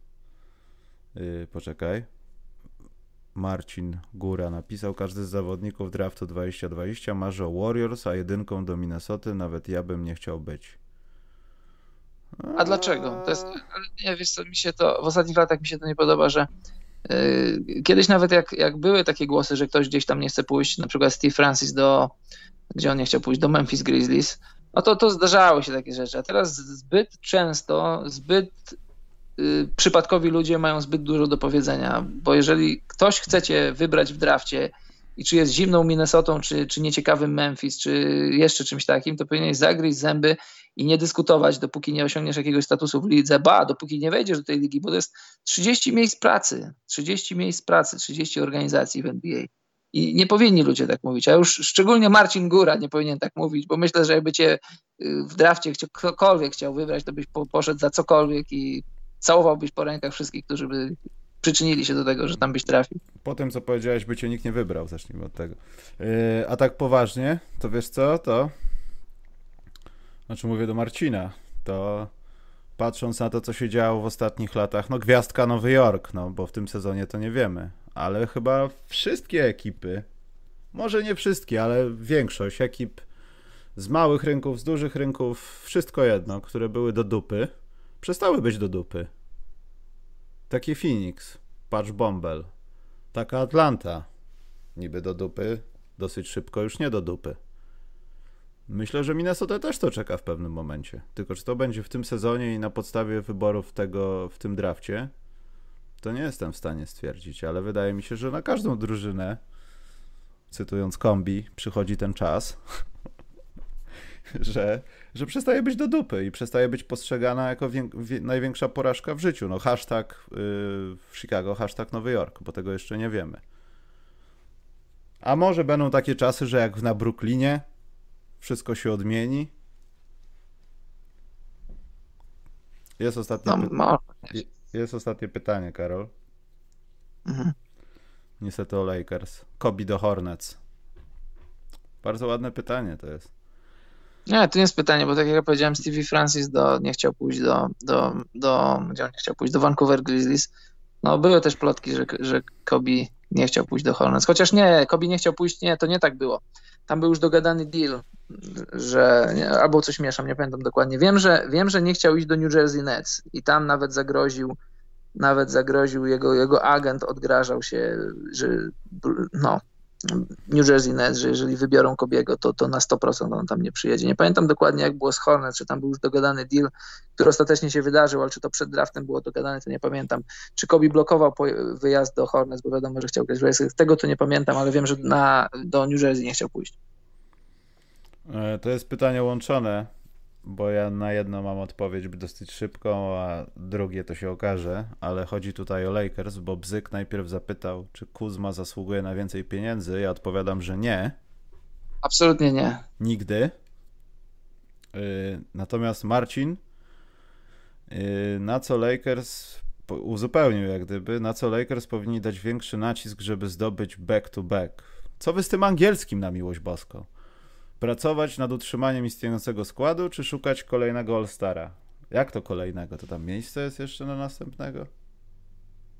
Yy, poczekaj. Marcin Góra napisał, każdy z zawodników draftu 2020 marzy o Warriors, a jedynką do Minnesoty nawet ja bym nie chciał być. A dlaczego? To jest, nie wiesz co, mi się to, w ostatnich latach mi się to nie podoba, że yy, kiedyś nawet jak, jak były takie głosy, że ktoś gdzieś tam nie chce pójść, na przykład Steve Francis do, gdzie on nie chciał pójść, do Memphis Grizzlies, no to, to zdarzały się takie rzeczy. A teraz zbyt często, zbyt y, przypadkowi ludzie mają zbyt dużo do powiedzenia, bo jeżeli ktoś chcecie wybrać w drafcie i czy jest zimną Minnesotą, czy, czy nieciekawym Memphis, czy jeszcze czymś takim, to powinieneś zagryźć zęby i nie dyskutować, dopóki nie osiągniesz jakiegoś statusu w lidze, ba, dopóki nie wejdziesz do tej ligi, bo to jest 30 miejsc pracy, 30 miejsc pracy, 30 organizacji w NBA. I nie powinni ludzie tak mówić, a już szczególnie Marcin Góra nie powinien tak mówić, bo myślę, że jakby cię y, w drafcie ktokolwiek chciał wybrać, to byś poszedł za cokolwiek i całowałbyś po rękach wszystkich, którzy by przyczynili się do tego, że tam byś trafił. Po tym, co powiedziałeś, by cię nikt nie wybrał, zacznijmy od tego. Yy, a tak poważnie, to wiesz co, to znaczy mówię do Marcina, to patrząc na to, co się działo w ostatnich latach, no gwiazdka Nowy Jork, no bo w tym sezonie to nie wiemy, ale chyba wszystkie ekipy, może nie wszystkie, ale większość ekip z małych rynków, z dużych rynków, wszystko jedno, które były do dupy, przestały być do dupy. Taki Phoenix, Patch Bombel, taka Atlanta, niby do dupy, dosyć szybko już nie do dupy. Myślę, że Minnesota też to czeka w pewnym momencie. Tylko czy to będzie w tym sezonie i na podstawie wyborów tego w tym drafcie, to nie jestem w stanie stwierdzić, ale wydaje mi się, że na każdą drużynę, cytując kombi, przychodzi ten czas, że, że przestaje być do dupy i przestaje być postrzegana jako największa porażka w życiu. No hashtag yy, w Chicago, hashtag Nowy Jork, bo tego jeszcze nie wiemy. A może będą takie czasy, że jak na Brooklynie wszystko się odmieni? Jest ostatnie, no, py... jest ostatnie pytanie, Karol. Mhm. Niestety o Lakers. Kobi do Hornets. Bardzo ładne pytanie to jest. Nie, to nie jest pytanie, bo tak jak ja powiedziałem, Stevie Francis do, nie chciał pójść do, do, do, gdzie on nie chciał pójść, do Vancouver Grizzlies. No były też plotki, że, że Kobi nie chciał pójść do Hornets. Chociaż nie, Kobi nie chciał pójść, nie, to nie tak było. Tam był już dogadany deal, że albo coś mieszam, nie pamiętam dokładnie. Wiem, że wiem, że nie chciał iść do New Jersey Nets i tam nawet zagroził nawet zagroził jego, jego agent odgrażał się, że no, New Jersey Nets, że jeżeli wybiorą Kobiego, to, to na 100% on tam nie przyjedzie. Nie pamiętam dokładnie, jak było z Hornets, czy tam był już dogadany deal, który ostatecznie się wydarzył, ale czy to przed draftem było dogadane, to nie pamiętam. Czy Kobi blokował wyjazd do Hornets, bo wiadomo, że chciał grać w Tego to nie pamiętam, ale wiem, że na, do New Jersey nie chciał pójść. E, to jest pytanie łączone, bo ja na jedno mam odpowiedź dosyć szybką, a drugie to się okaże, ale chodzi tutaj o Lakers, bo Bzyk najpierw zapytał, czy Kuzma zasługuje na więcej pieniędzy. Ja odpowiadam, że nie. Absolutnie nie. Nigdy. Y, natomiast Marcin Yy, na co Lakers uzupełnił jak gdyby, na co Lakers powinni dać większy nacisk, żeby zdobyć back-to-back. -back. Co wy z tym angielskim na miłość boską? Pracować nad utrzymaniem istniejącego składu, czy szukać kolejnego All-Stara? Jak to kolejnego? To tam miejsce jest jeszcze na następnego?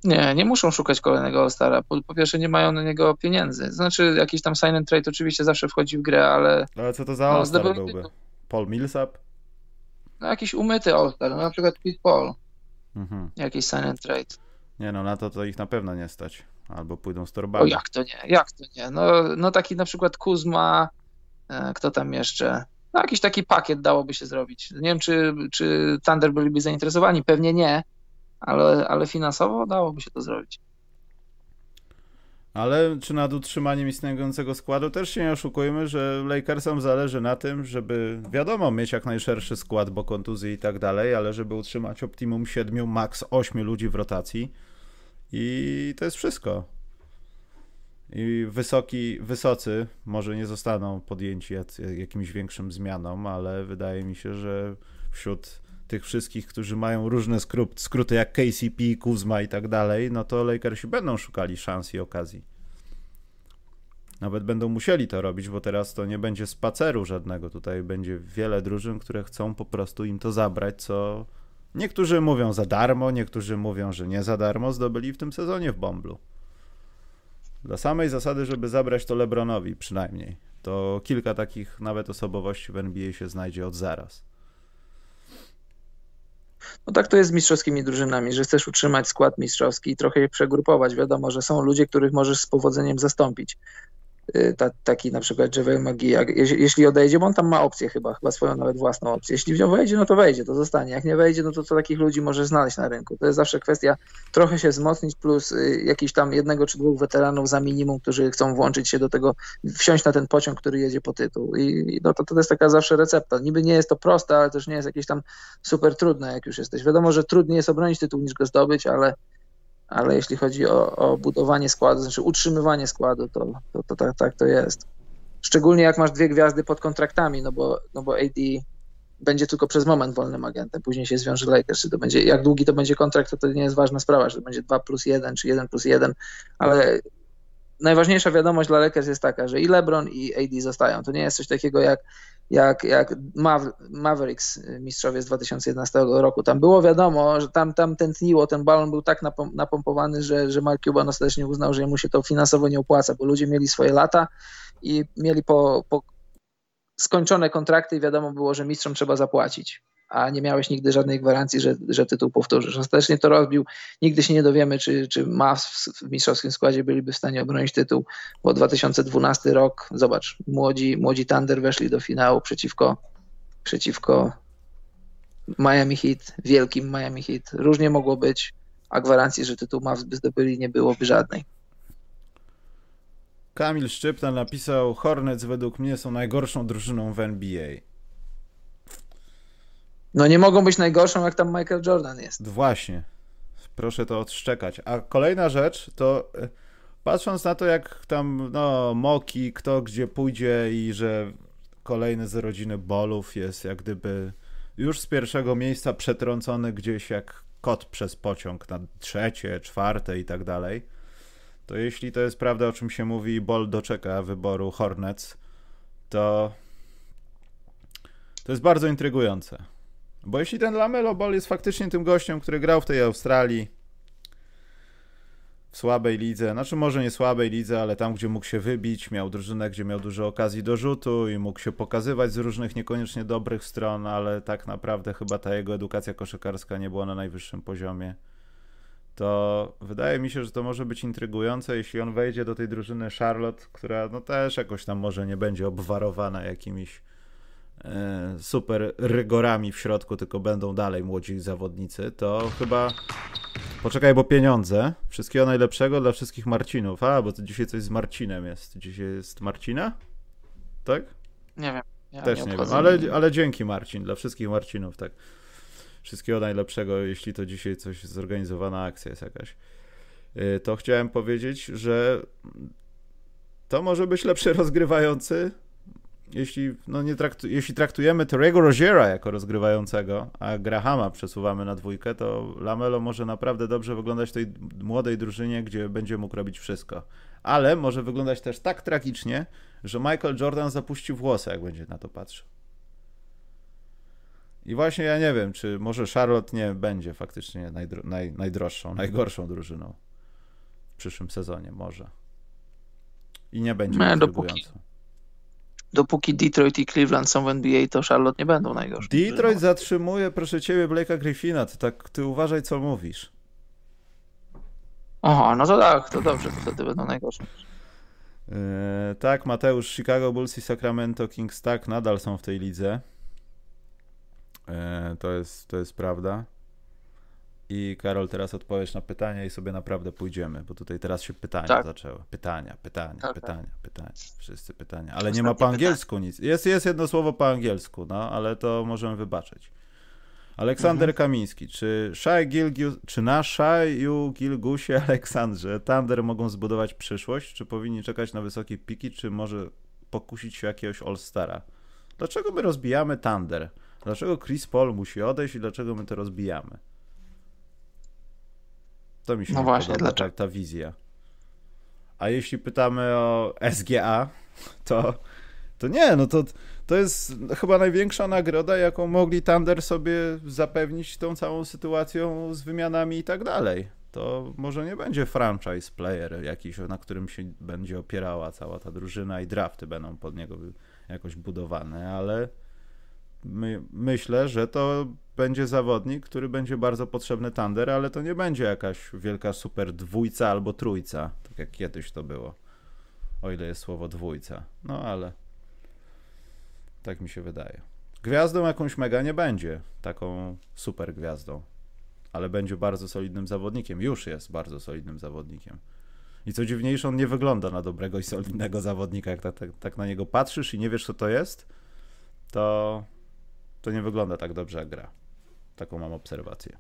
Nie, nie muszą szukać kolejnego All-Stara. Po, po, pierwsze, nie mają na niego pieniędzy. Znaczy, jakiś tam sign and trade oczywiście zawsze wchodzi w grę, ale. Ale co to za no, All-Star byłby? Paul Millsap? No, jakiś umyty All-Star, no, na przykład Pete Paul. Mhm. Jakiś sign and trade. Nie no, na to to ich na pewno nie stać. Albo pójdą z torbami. O jak to nie, jak to nie? No, no taki na przykład Kuzma, kto tam jeszcze? No jakiś taki pakiet dałoby się zrobić. Nie wiem, czy, czy Thunder byliby zainteresowani, pewnie nie, ale, ale finansowo dałoby się to zrobić. Ale czy nad utrzymaniem istniejącego składu też się nie oszukujmy, że Lakersom zależy na tym, żeby wiadomo mieć jak najszerszy skład, bo kontuzje i tak dalej, ale żeby utrzymać optimum 7, max 8 ludzi w rotacji. I to jest wszystko. I wysoki, wysocy może nie zostaną podjęci jakimś większym zmianom, ale wydaje mi się, że wśród tych wszystkich, którzy mają różne skrót, skróty jak KCP, Kuzma i tak dalej, no to Lakersi będą szukali szans i okazji. Nawet będą musieli to robić, bo teraz to nie będzie spaceru żadnego. Tutaj będzie wiele drużyn, które chcą po prostu im to zabrać, co niektórzy mówią za darmo, niektórzy mówią, że nie za darmo zdobyli w tym sezonie w Bomblu. Dla samej zasady, żeby zabrać to Lebronowi przynajmniej. To kilka takich nawet osobowości w NBA się znajdzie od zaraz. No tak to jest z mistrzowskimi drużynami, że chcesz utrzymać skład mistrzowski i trochę je przegrupować. Wiadomo, że są ludzie, których możesz z powodzeniem zastąpić. Y, ta, taki na przykład Javel jak, jeśli odejdzie, bo on tam ma opcję chyba, chyba swoją nawet własną opcję. Jeśli w nią wejdzie, no to wejdzie, to zostanie. Jak nie wejdzie, no to co takich ludzi może znaleźć na rynku. To jest zawsze kwestia trochę się wzmocnić, plus y, jakiś tam jednego czy dwóch weteranów za minimum, którzy chcą włączyć się do tego, wsiąść na ten pociąg, który jedzie po tytuł. I no to, to jest taka zawsze recepta. Niby nie jest to proste, ale też nie jest jakieś tam super trudne, jak już jesteś. Wiadomo, że trudniej jest obronić tytuł niż go zdobyć, ale ale jeśli chodzi o, o budowanie składu, znaczy utrzymywanie składu, to, to, to tak, tak to jest. Szczególnie jak masz dwie gwiazdy pod kontraktami, no bo, no bo AD będzie tylko przez moment wolnym agentem, później się zwiąże Lakers, czy to będzie, jak długi to będzie kontrakt, to to nie jest ważna sprawa, czy to będzie 2 plus 1, czy 1 plus 1, ale najważniejsza wiadomość dla Lakers jest taka, że i LeBron i AD zostają. To nie jest coś takiego jak jak, jak Mavericks y, mistrzowie z 2011 roku. Tam było wiadomo, że tam, tam tętniło, ten balon był tak napompowany, że, że Mark Cuban ostatecznie uznał, że mu się to finansowo nie opłaca, bo ludzie mieli swoje lata i mieli po, po skończone kontrakty i wiadomo było, że mistrzom trzeba zapłacić a nie miałeś nigdy żadnej gwarancji, że, że tytuł powtórzysz. Ostatecznie to rozbił. Nigdy się nie dowiemy, czy, czy Mavs w mistrzowskim składzie byliby w stanie obronić tytuł, bo 2012 rok, zobacz, młodzi, młodzi Thunder weszli do finału przeciwko, przeciwko Miami Heat, wielkim Miami Heat. Różnie mogło być, a gwarancji, że tytuł Mavs by zdobyli, nie byłoby żadnej. Kamil Szczypna napisał: Hornets według mnie są najgorszą drużyną w NBA. No nie mogą być najgorszą, jak tam Michael Jordan jest. Właśnie. Proszę to odszczekać. A kolejna rzecz to e, patrząc na to, jak tam no, Moki, kto gdzie pójdzie i że kolejny z rodziny Bolów jest jak gdyby już z pierwszego miejsca przetrącony gdzieś jak kot przez pociąg na trzecie, czwarte i tak dalej, to jeśli to jest prawda, o czym się mówi i Bol doczeka wyboru Hornets, to to jest bardzo intrygujące. Bo jeśli ten Lamelo Ball jest faktycznie tym gościem, który grał w tej Australii w słabej lidze, znaczy może nie słabej lidze, ale tam, gdzie mógł się wybić, miał drużynę, gdzie miał dużo okazji do rzutu i mógł się pokazywać z różnych niekoniecznie dobrych stron, ale tak naprawdę chyba ta jego edukacja koszykarska nie była na najwyższym poziomie. To wydaje mi się, że to może być intrygujące, jeśli on wejdzie do tej drużyny Charlotte, która no też jakoś tam może nie będzie obwarowana jakimiś super rygorami w środku, tylko będą dalej młodzi zawodnicy, to chyba poczekaj, bo pieniądze. Wszystkiego najlepszego dla wszystkich Marcinów. A, bo to dzisiaj coś z Marcinem jest. Dzisiaj jest Marcina? Tak? Nie wiem. Ja Też nie, nie wiem, ale, ale dzięki Marcin, dla wszystkich Marcinów, tak. Wszystkiego najlepszego, jeśli to dzisiaj coś zorganizowana akcja jest jakaś. E, to chciałem powiedzieć, że to może być lepszy rozgrywający jeśli, no nie traktu, jeśli traktujemy Terego Roziera jako rozgrywającego, a Grahama przesuwamy na dwójkę, to Lamelo może naprawdę dobrze wyglądać w tej młodej drużynie, gdzie będzie mógł robić wszystko. Ale może wyglądać też tak tragicznie, że Michael Jordan zapuści włosy, jak będzie na to patrzył. I właśnie ja nie wiem, czy może Charlotte nie będzie faktycznie najdro, naj, najdroższą, najgorszą drużyną w przyszłym sezonie, może. I nie będzie nie, dopóki, dopóki Detroit i Cleveland są w NBA, to Charlotte nie będą najgorsze. Detroit zatrzymuje, proszę ciebie, Blake'a Griffina. Ty, tak, ty uważaj, co mówisz. Aha, no to tak, to dobrze, to wtedy będą najgorsze. Yy, tak, Mateusz, Chicago Bulls i Sacramento Kings tak nadal są w tej lidze. Yy, to, jest, to jest prawda. I Karol, teraz odpowiesz na pytania i sobie naprawdę pójdziemy, bo tutaj teraz się pytania tak. zaczęły. Pytania, pytania, tak, pytania, tak. pytania. Wszyscy pytania. Ale nie ma po angielsku pytania. nic. Jest, jest jedno słowo po angielsku, no, ale to możemy wybaczyć. Aleksander mhm. Kamiński, czy, Gilgiu, czy na Shaju Gilgusie Aleksandrze Thunder mogą zbudować przyszłość? Czy powinni czekać na wysokie piki, czy może pokusić się jakiegoś All-Stara? Dlaczego my rozbijamy Thunder? Dlaczego Chris Paul musi odejść i dlaczego my to rozbijamy? To mi się no właśnie, podoba, dlaczego? ta wizja. A jeśli pytamy o SGA, to, to nie, no to, to jest chyba największa nagroda, jaką mogli Thunder sobie zapewnić tą całą sytuacją z wymianami i tak dalej. To może nie będzie franchise player jakiś, na którym się będzie opierała cała ta drużyna i drafty będą pod niego jakoś budowane, ale my, myślę, że to będzie zawodnik, który będzie bardzo potrzebny Thunder, ale to nie będzie jakaś wielka super dwójca albo trójca, tak jak kiedyś to było. O ile jest słowo dwójca. No ale tak mi się wydaje. Gwiazdą jakąś mega nie będzie, taką super gwiazdą, ale będzie bardzo solidnym zawodnikiem. Już jest bardzo solidnym zawodnikiem. I co dziwniejsze, on nie wygląda na dobrego i solidnego zawodnika. Jak tak, tak, tak na niego patrzysz i nie wiesz, co to jest, to to nie wygląda tak dobrze jak gra. Taką mam obserwację.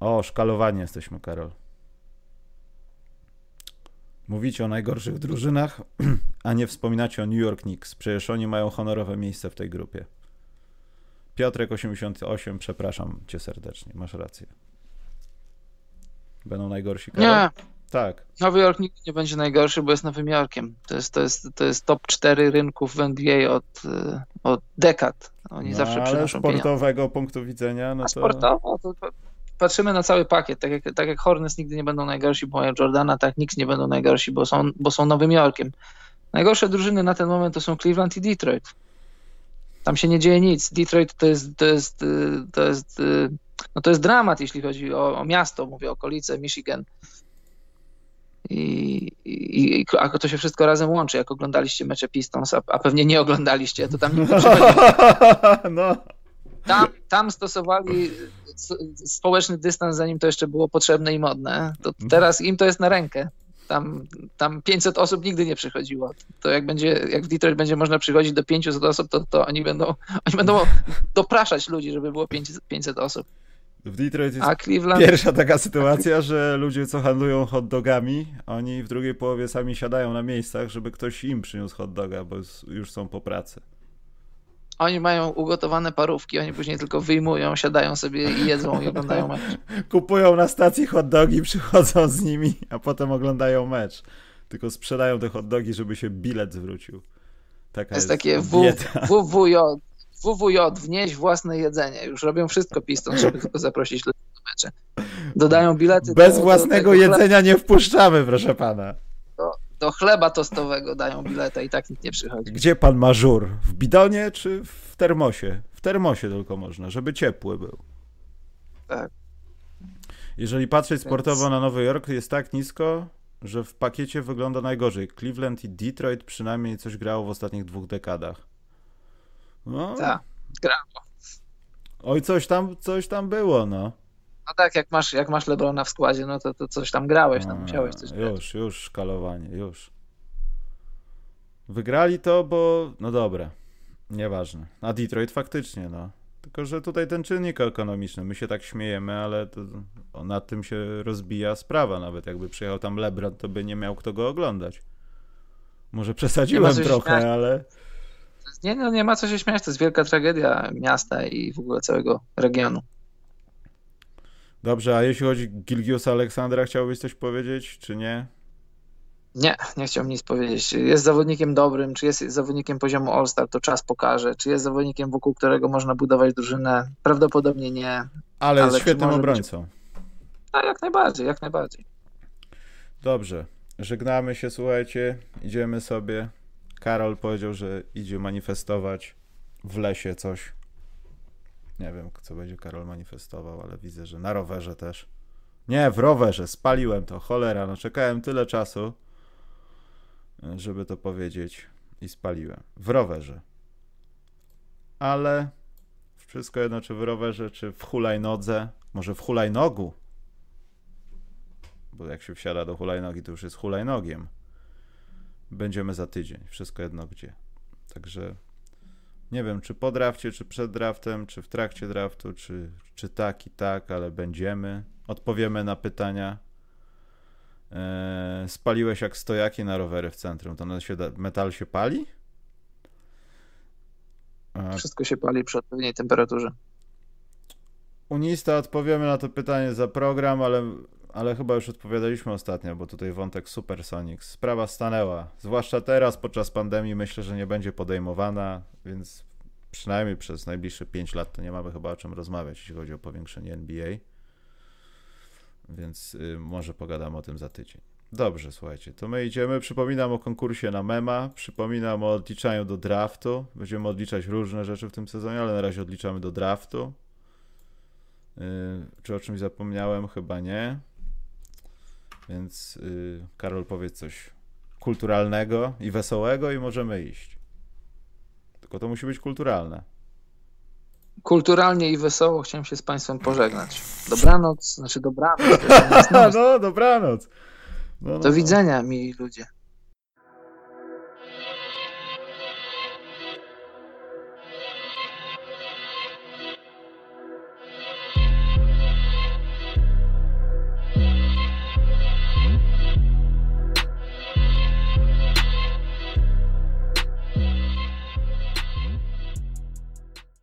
O, szkalowanie jesteśmy, Karol. Mówicie o najgorszych drużynach, a nie wspominacie o New York Knicks. Przecież oni mają honorowe miejsce w tej grupie. Piotrek 88, przepraszam cię serdecznie, masz rację. Będą najgorsi, Karol? Nie, tak. Nowy Jork nigdy nie będzie najgorszy, bo jest Nowym Jorkiem. To jest, to jest, to jest top 4 rynków w NBA od, y, od dekad. Oni no, zawsze ale sportowego pieniądze. punktu widzenia, no to... sportowo to patrzymy na cały pakiet. Tak jak, tak jak Hornets nigdy nie będą najgorsi, bo mają Jordana, tak Knicks nie będą najgorsi, bo są, bo są Nowym Jorkiem. Najgorsze drużyny na ten moment to są Cleveland i Detroit. Tam się nie dzieje nic. Detroit to jest, to jest, y, to jest, y, no to jest dramat, jeśli chodzi o, o miasto, mówię okolice, Michigan. I, i, a to się wszystko razem łączy. Jak oglądaliście mecze Pistons, a, a pewnie nie oglądaliście, to tam nie no. tam, tam stosowali społeczny dystans, zanim to jeszcze było potrzebne i modne. To teraz im to jest na rękę. Tam, tam 500 osób nigdy nie przychodziło. To jak będzie, jak w Detroit będzie można przychodzić do 500 osób, to, to oni, będą, oni będą dopraszać ludzi, żeby było 500 osób. W Detroit jest Cleveland... pierwsza taka sytuacja, że ludzie, co handlują hot dogami, oni w drugiej połowie sami siadają na miejscach, żeby ktoś im przyniósł hot doga, bo już są po pracy. Oni mają ugotowane parówki, oni później tylko wyjmują, siadają sobie i jedzą i oglądają mecz. Kupują na stacji hot dogi, przychodzą z nimi, a potem oglądają mecz. Tylko sprzedają te hot dogi, żeby się bilet zwrócił. Taka jest, jest takie WWJ, WWJ, wnieść własne jedzenie. Już robią wszystko pistą, żeby tylko zaprosić ludzi do mecze. Dodają bilety. Bez do, własnego do jedzenia chleba. nie wpuszczamy, proszę pana. Do, do, chleba tostowego dają bilety i tak nikt nie przychodzi. Gdzie pan ma żur? W bidonie czy w termosie? W termosie tylko można, żeby ciepły był. Tak. Jeżeli patrzeć sportowo na Nowy Jork, jest tak nisko, że w pakiecie wygląda najgorzej. Cleveland i Detroit przynajmniej coś grało w ostatnich dwóch dekadach. No. Tak, grało. Oj, coś tam, coś tam było, no. No tak, jak masz, jak masz Lebrona w składzie, no to, to coś tam grałeś, tam musiałeś coś grać. Już, już szkalowanie, już. Wygrali to, bo, no dobra, nieważne. A Detroit faktycznie, no. Tylko, że tutaj ten czynnik ekonomiczny, my się tak śmiejemy, ale to, o, nad tym się rozbija sprawa. Nawet jakby przyjechał tam Lebron, to by nie miał kto go oglądać. Może przesadziłem trochę, śmiać. ale... Nie, no nie ma co się śmiać, to jest wielka tragedia miasta i w ogóle całego regionu. Dobrze, a jeśli chodzi o Gilgiusa Aleksandra, chciałbyś coś powiedzieć, czy nie? Nie, nie chciałbym nic powiedzieć. Jest zawodnikiem dobrym, czy jest zawodnikiem poziomu All-Star, to czas pokaże. Czy jest zawodnikiem, wokół którego można budować drużynę? Prawdopodobnie nie. Ale, ale świetnym obrońcą. Być... A, jak najbardziej, jak najbardziej. Dobrze. Żegnamy się, słuchajcie. Idziemy sobie. Karol powiedział, że idzie manifestować w lesie coś. Nie wiem, co będzie Karol manifestował, ale widzę, że na rowerze też. Nie, w rowerze. Spaliłem to. Cholera, no czekałem tyle czasu żeby to powiedzieć, i spaliłem. W rowerze. Ale wszystko jedno, czy w rowerze, czy w hulajnodze, może w hulajnogu, bo jak się wsiada do hulajnogi, to już jest hulajnogiem. Będziemy za tydzień, wszystko jedno gdzie. Także nie wiem, czy po drafcie, czy przed draftem, czy w trakcie draftu, czy, czy tak i tak, ale będziemy. Odpowiemy na pytania E, spaliłeś jak stojaki na rowery w centrum. To się, metal się pali? Wszystko się pali przy odpowiedniej temperaturze. Unista odpowiemy na to pytanie za program, ale, ale chyba już odpowiadaliśmy ostatnio, bo tutaj wątek Supersonics. Sprawa stanęła. Zwłaszcza teraz, podczas pandemii, myślę, że nie będzie podejmowana, więc przynajmniej przez najbliższe 5 lat to nie mamy chyba o czym rozmawiać, jeśli chodzi o powiększenie NBA więc y, może pogadamy o tym za tydzień. Dobrze, słuchajcie, to my idziemy. Przypominam o konkursie na mema, przypominam o odliczaniu do draftu. Będziemy odliczać różne rzeczy w tym sezonie, ale na razie odliczamy do draftu. Yy, czy o czymś zapomniałem? Chyba nie. Więc yy, Karol powiedz coś kulturalnego i wesołego i możemy iść. Tylko to musi być kulturalne kulturalnie i wesoło chciałem się z Państwem pożegnać. Dobranoc, znaczy dobranoc. no, dobranoc. No, no, Do no. widzenia, mili ludzie.